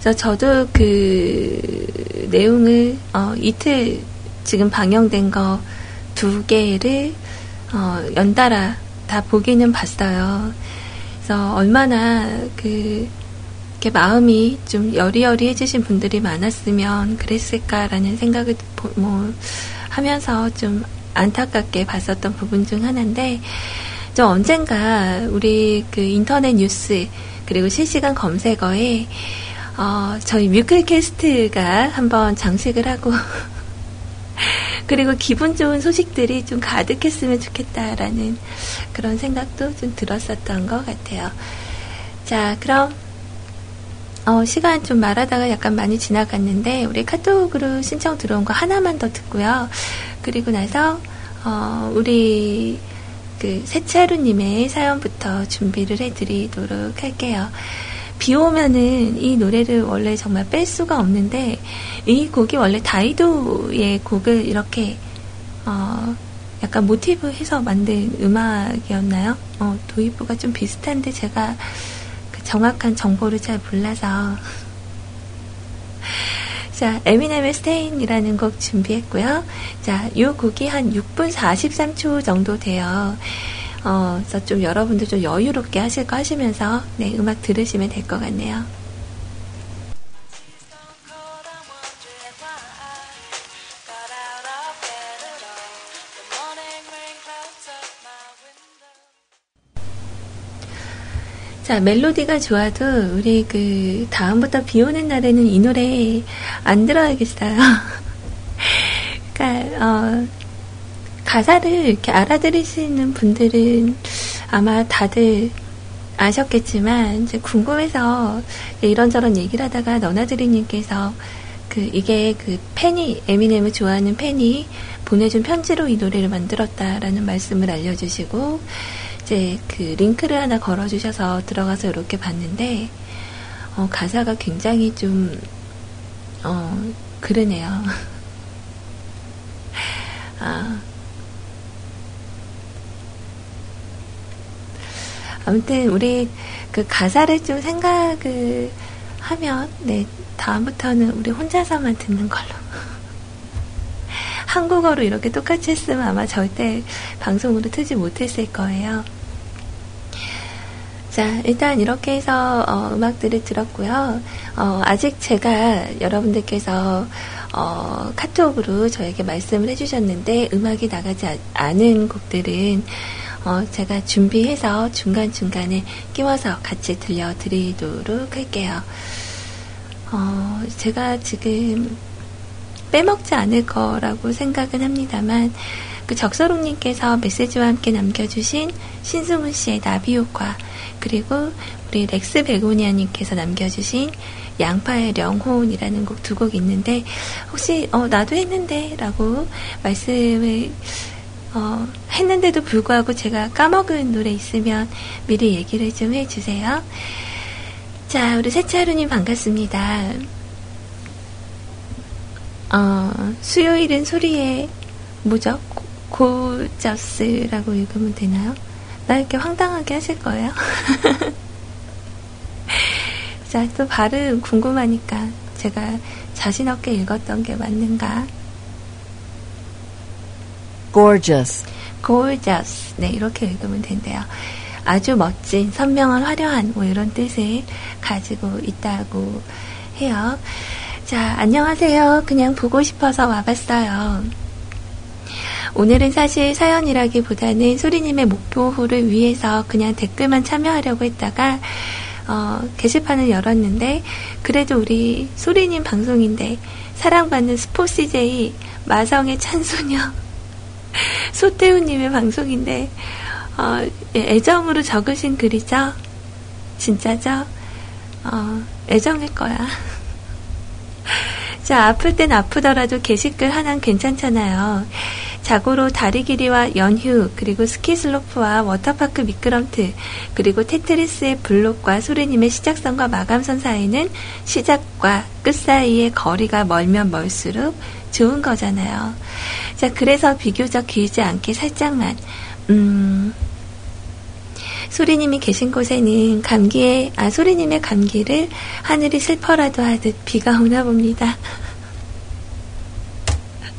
그래서 저도 그 내용을, 어, 이틀 지금 방영된 거 두 개를, 어, 연달아 다 보기는 봤어요. 그래서 얼마나 그, 이렇게 마음이 좀 여리여리해지신 분들이 많았으면 그랬을까라는 생각을 뭐 하면서 좀 안타깝게 봤었던 부분 중 하나인데, 저 언젠가 우리 그 인터넷 뉴스 그리고 실시간 검색어에 어, 저희 뮤클캐스트가 한번 장식을 하고 그리고 기분 좋은 소식들이 좀 가득했으면 좋겠다라는 그런 생각도 좀 들었었던 것 같아요. 자, 그럼 어, 시간 좀 말하다가 약간 많이 지나갔는데 우리 카톡으로 신청 들어온 거 하나만 더 듣고요. 그리고 나서 어, 우리 그 세차루님의 사연부터 준비를 해드리도록 할게요. 비 오면은 이 노래를 원래 정말 뺄 수가 없는데 이 곡이 원래 다이도의 곡을 이렇게 어 약간 모티브 해서 만든 음악이었나요? 어 도입부가 좀 비슷한데 제가 그 정확한 정보를 잘 몰라서 자, 에미넴의 스테인이라는 곡 준비했고요. 자, 이 곡이 한 6분 43초 정도 돼요. 어, 그래서 좀 여러분들 좀 여유롭게 하실 거 하시면서 네, 음악 들으시면 될 것 같네요. 자, 멜로디가 좋아도 우리 그 다음부터 비 오는 날에는 이 노래 안 들어야겠어요. 그러니까 어, 가사를 이렇게 알아들으시는 분들은 아마 다들 아셨겠지만 이제 궁금해서 이런저런 얘기를 하다가 너나드리님께서 그 이게 그 팬이 에미넴을 좋아하는 팬이 보내준 편지로 이 노래를 만들었다라는 말씀을 알려주시고 이제 그 링크를 하나 걸어주셔서 들어가서 이렇게 봤는데 어, 가사가 굉장히 좀 어, 그러네요. 아. 아무튼 우리 그 가사를 좀 생각을 하면 네 다음부터는 우리 혼자서만 듣는 걸로. 한국어로 이렇게 똑같이 했으면 아마 절대 방송으로 트지 못했을 거예요. 자, 일단 이렇게 해서 어, 음악들을 들었고요. 어, 아직 제가 여러분들께서 어, 카톡으로 저에게 말씀을 해주셨는데 음악이 나가지 않은 곡들은 어, 제가 준비해서 중간중간에 끼워서 같이 들려드리도록 할게요. 어, 제가 지금 빼먹지 않을 거라고 생각은 합니다만 그 적서롱님께서 메시지와 함께 남겨주신 신승훈 씨의 나비효과 그리고 우리 렉스 베고니아님께서 남겨주신 양파의 영혼이라는 곡 두 곡 있는데 혹시 어, 나도 했는데 라고 말씀을 어, 했는데도 불구하고 제가 까먹은 노래 있으면 미리 얘기를 좀 해주세요. 자, 우리 세차루님 반갑습니다. 어, 수요일은 소리에 뭐죠? 고저스라고 읽으면 되나요? 나 이렇게 황당하게 하실 거예요? 자, 또 발음 궁금하니까 제가 자신 없게 읽었던 게 맞는가? gorgeous. gorgeous. 네, 이렇게 읽으면 된대요. 아주 멋진, 선명한, 화려한, 뭐 이런 뜻을 가지고 있다고 해요. 자, 안녕하세요. 그냥 보고 싶어서 와봤어요. 오늘은 사실 사연이라기보다는 소리님의 목표를 위해서 그냥 댓글만 참여하려고 했다가 어, 게시판을 열었는데 그래도 우리 소리님 방송인데 사랑받는 스포 CJ 마성의 찬소녀 소태우님의 방송인데 어, 예, 애정으로 적으신 글이죠? 진짜죠? 어, 애정일 거야. 자, 아플 땐 아프더라도 게시글 하나는 괜찮잖아요. 자고로 다리 길이와 연휴, 그리고 스키슬로프와 워터파크 미끄럼틀, 그리고 테트리스의 블록과 소리님의 시작선과 마감선 사이는 시작과 끝 사이의 거리가 멀면 멀수록 좋은 거잖아요. 자, 그래서 비교적 길지 않게 살짝만, 음, 소리님이 계신 곳에는 감기에, 아, 소리님의 감기를 하늘이 슬퍼라도 하듯 비가 오나 봅니다.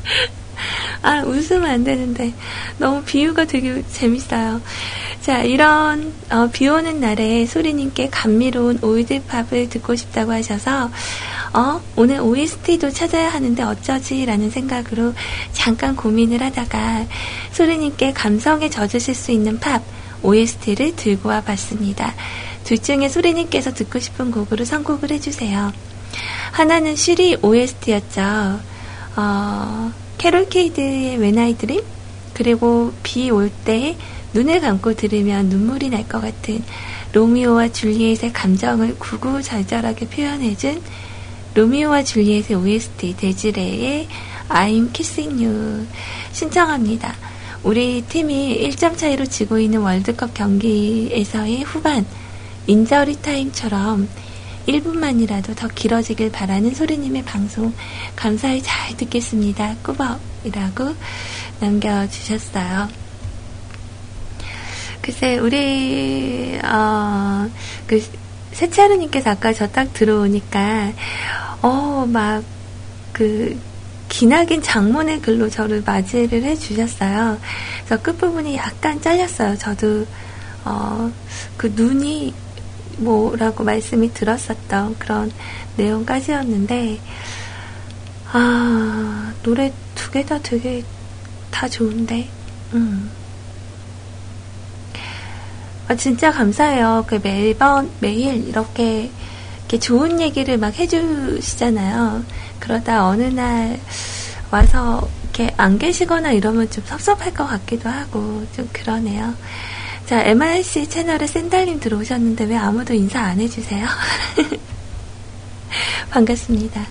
아, 웃으면 안 되는데. 너무 비유가 되게 재밌어요. 자, 이런, 어, 비 오는 날에 소리님께 감미로운 올드팝을 듣고 싶다고 하셔서, 어, 오늘 OST도 찾아야 하는데 어쩌지? 라는 생각으로 잠깐 고민을 하다가 소리님께 감성에 젖으실 수 있는 팝, OST를 들고 와 봤습니다. 둘 중에 소리님께서 듣고 싶은 곡으로 선곡을 해주세요. 하나는 쉬리 OST였죠. 어, 캐롤 케이드의 When I Dream 그리고 비 올 때 눈을 감고 들으면 눈물이 날 것 같은 로미오와 줄리엣의 감정을 구구절절하게 표현해준 로미오와 줄리엣의 OST 데즈레의 I'm Kissing You 신청합니다. 우리 팀이 1점 차이로 지고 있는 월드컵 경기에서의 후반 인저리 타임처럼 1분만이라도 더 길어지길 바라는 소리님의 방송 감사히 잘 듣겠습니다. 꾸벅이라고 남겨주셨어요. 글쎄, 우리, 어, 그, 세차르님께서 아까 저 딱 들어오니까, 어, 막, 그, 기나긴 장문의 글로 저를 맞이를 해주셨어요. 그래서 끝부분이 약간 잘렸어요. 저도, 어, 그 눈이 뭐라고 말씀이 들었었던 그런 내용까지였는데, 아, 노래 두 개 다 되게 다 좋은데, 음. 아, 진짜 감사해요. 그 매번, 매일 이렇게, 이렇게 좋은 얘기를 막 해주시잖아요. 그러다 어느 날 와서 이렇게 안 계시거나 이러면 좀 섭섭할 것 같기도 하고, 좀 그러네요. 자, MRC 채널에 샌달님 들어오셨는데 왜 아무도 인사 안 해주세요? 반갑습니다.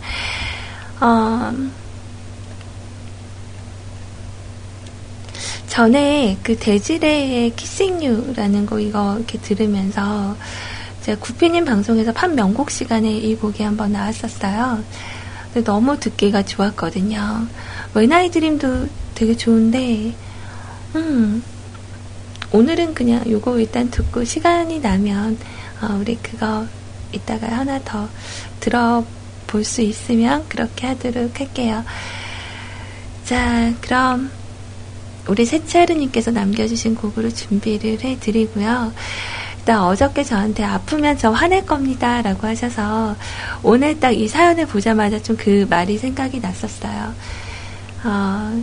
어, 전에 그 대지레의 키싱유라는 곡 이거 이렇게 들으면서 제가 구피님 방송에서 판 명곡 시간에 이 곡이 한번 나왔었어요. 근데 너무 듣기가 좋았거든요. 웬아이 드림도 되게 좋은데, 음, 오늘은 그냥 요거 일단 듣고 시간이 나면 어, 우리 그거 이따가 하나 더 들어볼 수 있으면 그렇게 하도록 할게요. 자, 그럼 우리 세차르님께서 남겨주신 곡으로 준비를 해드리고요. 일단 어저께 저한테 아프면 저 화낼 겁니다. 라고 하셔서 오늘 딱 이 사연을 보자마자 좀 그 말이 생각이 났었어요. 어,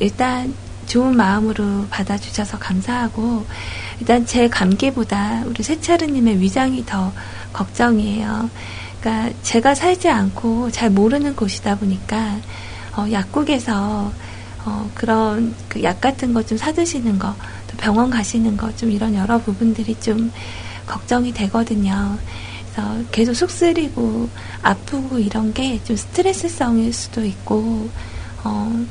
일단 좋은 마음으로 받아주셔서 감사하고 일단 제 감기보다 우리 세차르님의 위장이 더 걱정이에요. 그러니까 제가 살지 않고 잘 모르는 곳이다 보니까 어, 약국에서 어, 그런 그 약 같은 거 좀 사드시는 거, 또 병원 가시는 거 좀 이런 여러 부분들이 좀 걱정이 되거든요. 그래서 계속 속 쓰리고 아프고 이런 게 좀 스트레스성일 수도 있고 어,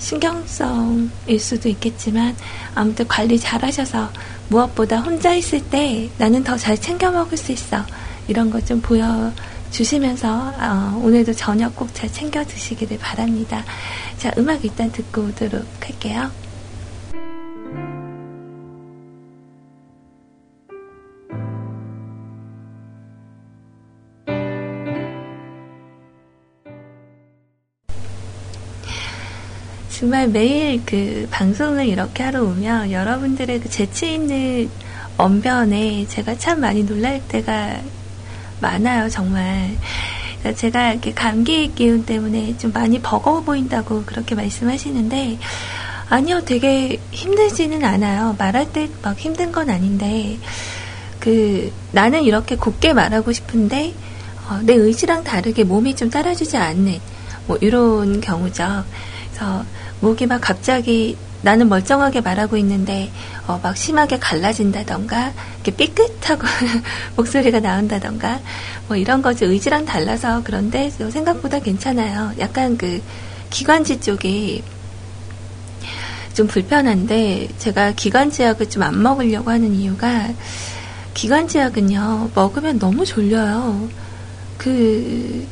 신경성일 수도 있겠지만 아무튼 관리 잘 하셔서 무엇보다 혼자 있을 때 나는 더 잘 챙겨 먹을 수 있어. 이런 것 좀 보여 주시면서 어, 오늘도 저녁 꼭 잘 챙겨 드시기를 바랍니다. 자, 음악 일단 듣고 오도록 할게요. 정말 매일 그 방송을 이렇게 하러 오면 여러분들의 그 재치 있는 언변에 제가 참 많이 놀랄 때가 많아요, 정말. 제가 이렇게 감기 기운 때문에 좀 많이 버거워 보인다고 그렇게 말씀하시는데, 아니요, 되게 힘들지는 않아요. 말할 때 막 힘든 건 아닌데, 그, 나는 이렇게 곱게 말하고 싶은데, 어, 내 의지랑 다르게 몸이 좀 따라주지 않는, 뭐, 이런 경우죠. 그래서, 목이 막 갑자기 나는 멀쩡하게 말하고 있는데 어, 막 심하게 갈라진다던가 이렇게 삐끗하고 목소리가 나온다던가 뭐 이런 거지 의지랑 달라서 그런데 생각보다 괜찮아요. 약간 그 기관지 쪽이 좀 불편한데 제가 기관지약을 좀 안 먹으려고 하는 이유가 기관지약은요 먹으면 너무 졸려요. 그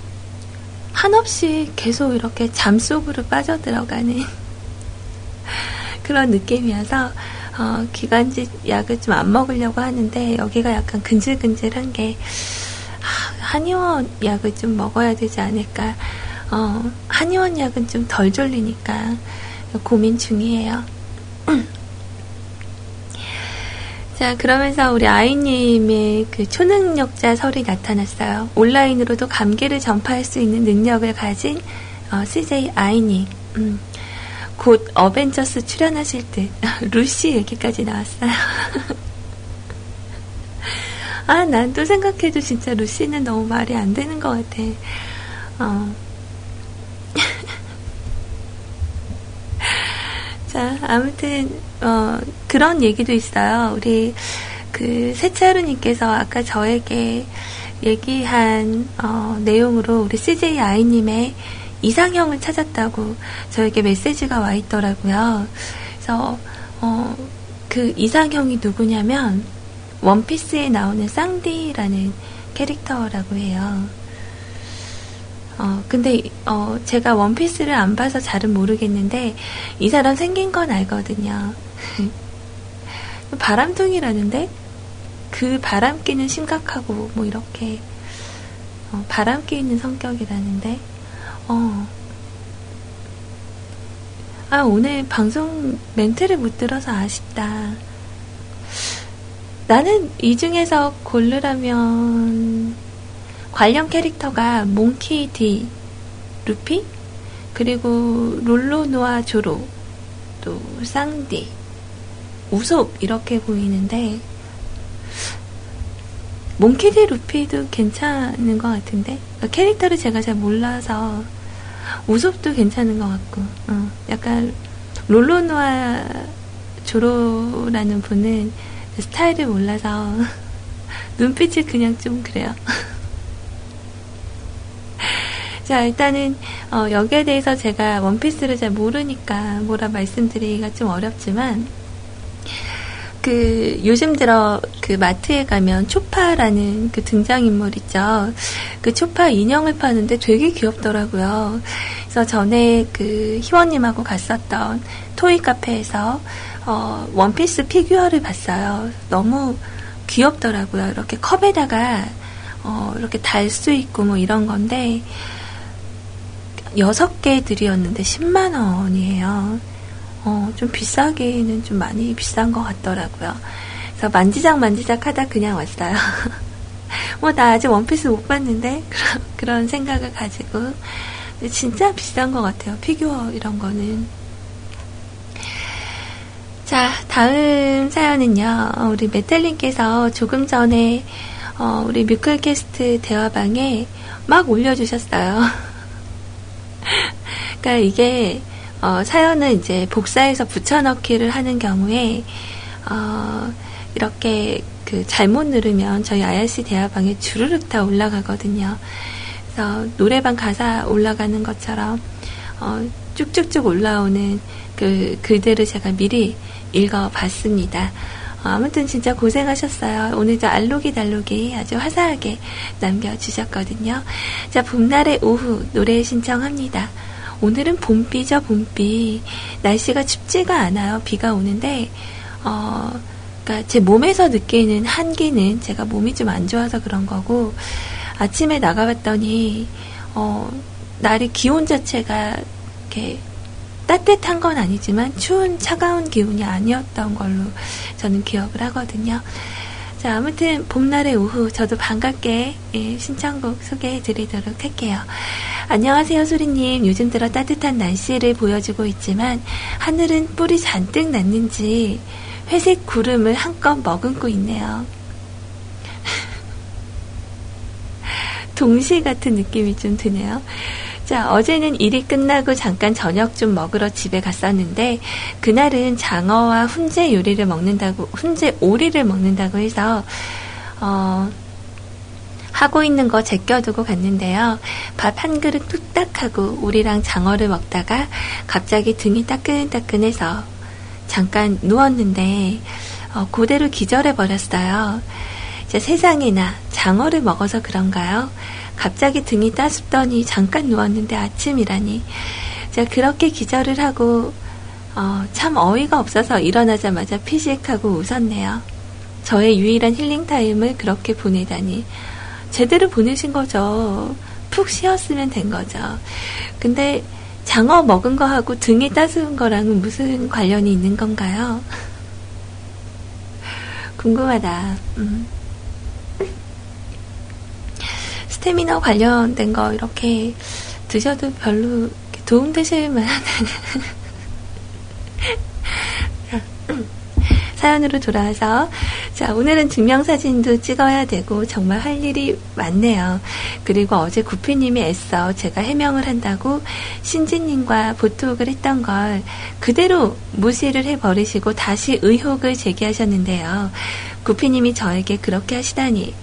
한없이 계속 이렇게 잠 속으로 빠져들어가는 그런 느낌이어서 어, 기관지 약을 좀 안 먹으려고 하는데 여기가 약간 근질근질한 게 아, 한의원 약을 좀 먹어야 되지 않을까. 어, 한의원 약은 좀 덜 졸리니까 고민 중이에요. 자, 그러면서 우리 아이님의 그 초능력자 설이 나타났어요. 온라인으로도 감기를 전파할 수 있는 능력을 가진 어, CJ 아이님. 음, 곧 어벤져스 출연하실 때 루시 얘기까지 나왔어요. 아, 난 또 생각해도 진짜 루시는 너무 말이 안 되는 것 같아. 어. 자, 아무튼, 어, 그런 얘기도 있어요. 우리, 그, 세차루님께서 아까 저에게 얘기한, 어, 내용으로 우리 CJ 아이님의 이상형을 찾았다고 저에게 메시지가 와 있더라고요. 그래서 어, 그 이상형이 누구냐면 원피스에 나오는 쌍디라는 캐릭터라고 해요. 어, 근데, 어, 제가 원피스를 안 봐서 잘은 모르겠는데, 이 사람 생긴 건 알거든요. 바람둥이라는데, 그 바람기는 심각하고, 뭐, 이렇게, 어, 바람기 있는 성격이라는데, 어. 아, 오늘 방송 멘트를 못 들어서 아쉽다. 나는 이 중에서 고르라면, 관련 캐릭터가 몽키 디, 루피, 그리고 롤로노아 조로, 또 쌍디, 우솝 이렇게 보이는데 몽키 디 루피도 괜찮은 것 같은데 그러니까 캐릭터를 제가 잘 몰라서 우솝도 괜찮은 것 같고 어, 약간 롤로노아 조로라는 분은 스타일을 몰라서 눈빛이 그냥 좀 그래요. 자, 일단은, 어, 여기에 대해서 제가 원피스를 잘 모르니까 뭐라 말씀드리기가 좀 어렵지만, 그, 요즘 들어 그 마트에 가면 초파라는 그 등장인물 있죠. 그 초파 인형을 파는데 되게 귀엽더라고요. 그래서 전에 그 희원님하고 갔었던 토이 카페에서, 어, 원피스 피규어를 봤어요. 너무 귀엽더라고요. 이렇게 컵에다가, 어, 이렇게 달 수 있고 뭐 이런 건데, 여섯 개 들이었는데 10만 원이에요. 어, 좀 비싸게는 좀 많이 비싼 것 같더라고요. 그래서 만지작 만지작 하다 그냥 왔어요. 뭐, 나 아직 원피스 못 봤는데? 그런, 그런 생각을 가지고. 진짜 비싼 것 같아요. 피규어 이런 거는. 자, 다음 사연은요. 우리 메텔님께서 조금 전에, 어, 우리 뮤클캐스트 대화방에 막 올려주셨어요. 그러니까 이게 어, 사연을 이제 복사해서 붙여넣기를 하는 경우에 어, 이렇게 그 잘못 누르면 저희 IRC 대화방에 주르륵 다 올라가거든요. 그래서 노래방 가사 올라가는 것처럼 어, 쭉쭉쭉 올라오는 그 글들을 제가 미리 읽어봤습니다. 어, 아무튼 진짜 고생하셨어요. 오늘 저 알록이 달록이 아주 화사하게 남겨주셨거든요. 자, 봄날의 오후 노래 신청합니다. 오늘은 봄비죠, 봄비. 날씨가 춥지가 않아요. 비가 오는데, 어, 그러니까 제 몸에서 느끼는 한기는 제가 몸이 좀 안 좋아서 그런 거고, 아침에 나가봤더니, 어, 날의 기온 자체가 이렇게 따뜻한 건 아니지만 추운 차가운 기운이 아니었던 걸로 저는 기억을 하거든요. 자, 아무튼 봄날의 오후 저도 반갑게 예, 신청곡 소개해 드리도록 할게요. 안녕하세요, 소리님. 요즘 들어 따뜻한 날씨를 보여주고 있지만 하늘은 뿔이 잔뜩 났는지 회색 구름을 한껏 머금고 있네요. 동시 같은 느낌이 좀 드네요. 자, 어제는 일이 끝나고 잠깐 저녁 좀 먹으러 집에 갔었는데, 그날은 장어와 훈제 요리를 먹는다고, 훈제 오리를 먹는다고 해서, 어, 하고 있는 거 제껴두고 갔는데요. 밥 한 그릇 뚝딱 하고 우리랑 장어를 먹다가 갑자기 등이 따끈따끈해서 잠깐 누웠는데, 어, 그대로 기절해 버렸어요. 세상에나 장어를 먹어서 그런가요? 갑자기 등이 따숩더니 잠깐 누웠는데 아침이라니. 제가 그렇게 기절을 하고 어, 참 어이가 없어서 일어나자마자 피식하고 웃었네요. 저의 유일한 healing time을 그렇게 보내다니. 제대로 보내신 거죠. 푹 쉬었으면 된 거죠. 근데 장어 먹은 거하고 등이 따스운 거랑은 무슨 관련이 있는 건가요? 궁금하다. 음. 스테미너 관련된 거 이렇게 드셔도 별로 도움 되실 만한 사연으로 돌아와서 자 오늘은 증명사진도 찍어야 되고 정말 할 일이 많네요. 그리고 어제 구피님이 애써 제가 해명을 한다고 신지님과 보톡을 했던 걸 그대로 무시를 해버리시고 다시 의혹을 제기하셨는데요. 구피님이 저에게 그렇게 하시다니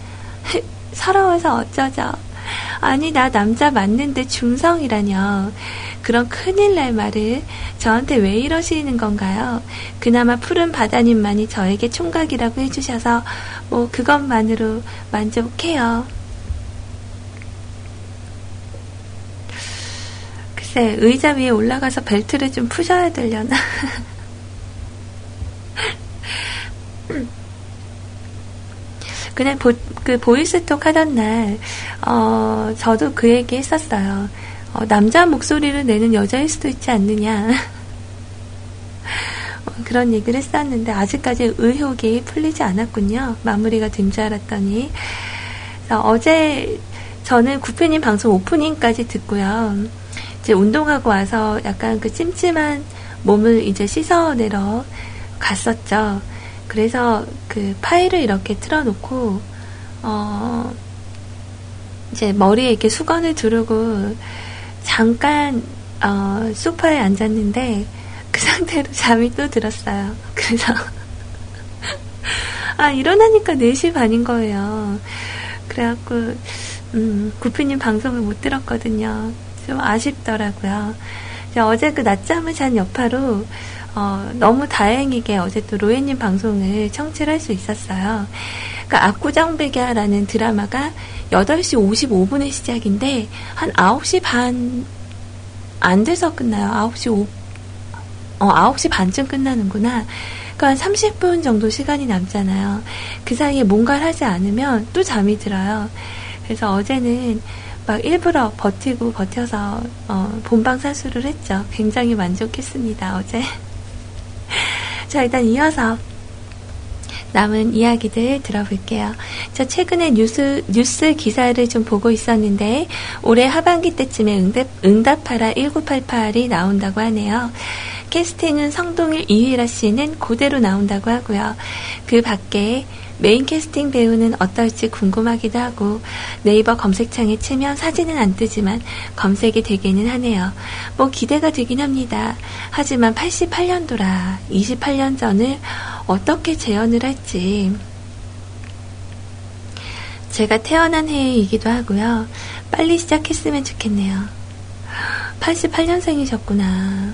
서러워서 어쩌죠. 아니, 나 남자 맞는데 중성이라뇨. 그런 큰일 날 말을 저한테 왜 이러시는 건가요? 그나마 푸른 바다님만이 저에게 총각이라고 해주셔서, 뭐, 그것만으로 만족해요. 글쎄, 의자 위에 올라가서 벨트를 좀 푸셔야 되려나? 그냥 보, 그 보이스톡 하던 날, 어, 저도 그 얘기 했었어요. 어, 남자 목소리를 내는 여자일 수도 있지 않느냐. 어, 그런 얘기를 했었는데, 아직까지 의혹이 풀리지 않았군요. 마무리가 된 줄 알았더니. 어제 저는 구피님 방송 오프닝까지 듣고요. 이제 운동하고 와서 약간 그 찜찜한 몸을 이제 씻어내러 갔었죠. 그래서 그 파일을 이렇게 틀어놓고, 어, 이제 머리에 이렇게 수건을 두르고 잠깐, 어, 소파에 앉았는데 그 상태로 잠이 또 들었어요. 그래서, 아, 일어나니까 4시 반인 거예요. 그래갖고, 음, 구피님 방송을 못 들었거든요. 좀 아쉽더라고요. 어제 그 낮잠을 잔 여파로 어, 너무 다행이게 어제 또 로에님 방송을 청취를 할 수 있었어요. 그러니까 압구정백야라는 드라마가 8시 55분에 시작인데 한 9시 반 안 돼서 끝나요. 9시 5 어, 9시 반쯤 끝나는구나. 그러니까 한 30분 정도 시간이 남잖아요. 그 사이에 뭔가를 하지 않으면 또 잠이 들어요. 그래서 어제는 막 일부러 버티고 버텨서 어, 본방 사수를 했죠. 굉장히 만족했습니다. 어제. 자, 일단 이어서 남은 이야기들 들어볼게요. 저 최근에 뉴스, 뉴스 기사를 좀 보고 있었는데, 올해 하반기 때쯤에 응답, 응답하라 1988이 나온다고 하네요. 캐스팅은 성동일 이휘라 씨는 그대로 나온다고 하고요. 그 밖에 메인 캐스팅 배우는 어떨지 궁금하기도 하고 네이버 검색창에 치면 사진은 안 뜨지만 검색이 되기는 하네요. 뭐 기대가 되긴 합니다. 하지만 88년도라 28년 전을 어떻게 재현을 할지 제가 태어난 해이기도 하고요. 빨리 시작했으면 좋겠네요. 88년생이셨구나.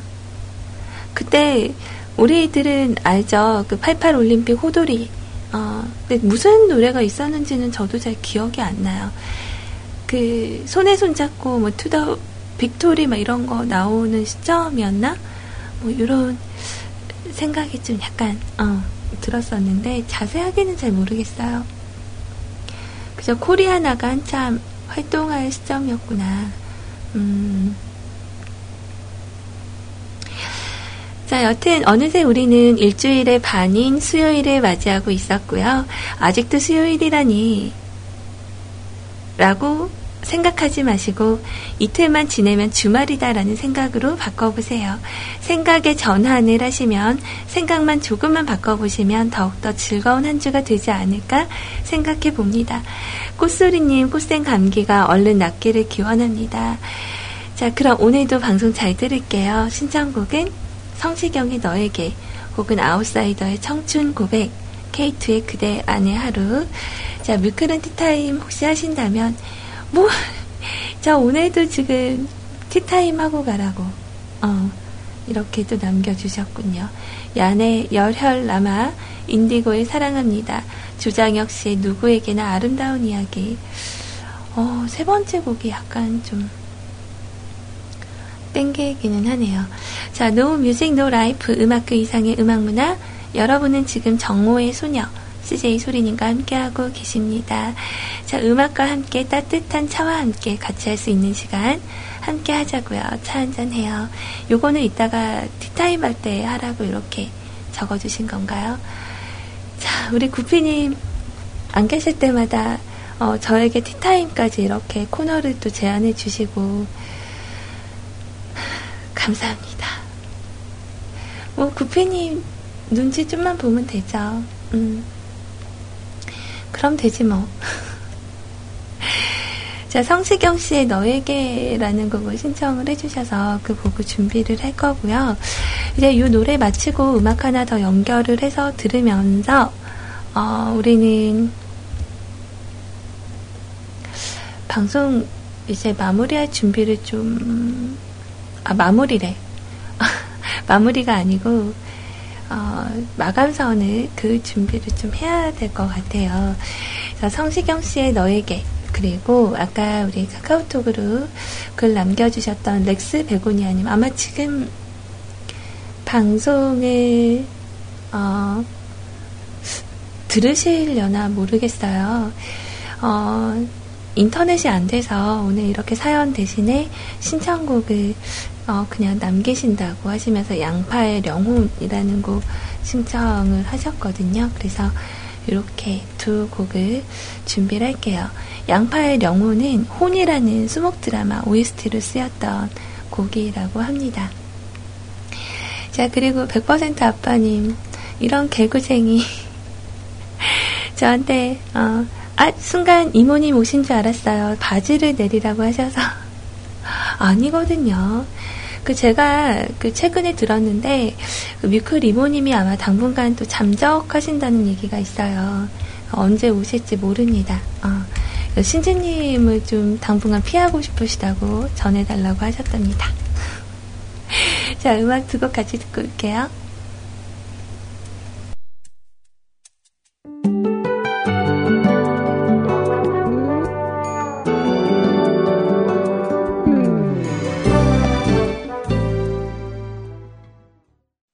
그때 우리들은 알죠. 그 88 올림픽 호돌이 어, 근데 무슨 노래가 있었는지는 저도 잘 기억이 안 나요. 그 손에 손 잡고 뭐 to the victory 막 이런 거 나오는 시점이었나? 뭐 이런 생각이 좀 약간 어, 들었었는데 자세하게는 잘 모르겠어요. 그저 코리아나가 한참 활동할 시점이었구나. 음. 자, 여튼 어느새 우리는 일주일의 반인 수요일을 맞이하고 있었고요. 아직도 수요일이라니 라고 생각하지 마시고 이틀만 지내면 주말이다라는 생각으로 바꿔보세요. 생각의 전환을 하시면 생각만 조금만 바꿔보시면 더욱더 즐거운 한 주가 되지 않을까 생각해 봅니다. 꽃소리님 꽃생 감기가 얼른 낫기를 기원합니다. 자, 그럼 오늘도 방송 잘 들을게요. 신청곡은 성시경의 너에게 혹은 아웃사이더의 청춘 고백 케이트의 그대 안의 하루. 자 뮤클은 티타임 혹시 하신다면 뭐 저 오늘도 지금 티타임 하고 가라고. 어 이렇게 또 남겨주셨군요. 야네 열혈 남아 인디고의 사랑합니다. 조장혁 씨의 누구에게나 아름다운 이야기. 어, 세 번째 곡이 약간 좀 땡기기는 하네요. 자, no music no life 음악 그 이상의 음악문화 여러분은 지금 정오의 소녀 CJ 소리님과 함께하고 계십니다. 자, 음악과 함께 따뜻한 차와 함께 같이 할 수 있는 시간 함께 하자고요. 차 한잔 해요. 요거는 이따가 티타임 할 때 하라고 이렇게 적어주신 건가요? 자, 우리 구피님 안 계실 때마다 어, 저에게 티타임까지 이렇게 코너를 또 제안해 주시고 감사합니다. 뭐, 구피님 눈치 좀만 보면 되죠. 음. 그럼 되지 뭐. 자, 성시경 씨의 너에게라는 곡을 신청을 해주셔서 그 곡을 준비를 할 거고요. 이제 이 노래 마치고 음악 하나 더 연결을 해서 들으면서, 어, 우리는 방송 이제 마무리할 준비를 좀, 아, 마무리래. 마무리가 아니고, 어, 마감선을 그 준비를 좀 해야 될 것 같아요. 성시경 씨의 너에게, 그리고 아까 우리 카카오톡으로 글 남겨주셨던 렉스 베고니아님, 아마 지금 방송을, 어, 들으시려나 모르겠어요. 어, 인터넷이 안 돼서 오늘 이렇게 사연 대신에 신청곡을 어, 그냥 남기신다고 하시면서 양파의 영혼이라는 곡 신청을 하셨거든요. 그래서 이렇게 두 곡을 준비를 할게요. 양파의 영혼은 혼이라는 수목 드라마 OST로 쓰였던 곡이라고 합니다. 자, 그리고 100% 아빠님, 이런 개구쟁이. 저한테, 어, 아, 순간 이모님 오신 줄 알았어요. 바지를 내리라고 하셔서. 아니거든요. 그 제가 그 최근에 들었는데 그 뮤클 이모님이 아마 당분간 또 잠적하신다는 얘기가 있어요. 언제 오실지 모릅니다. 어, 신지님을 좀 당분간 피하고 싶으시다고 전해달라고 하셨답니다. 자, 음악 두 곡 같이 듣고 올게요.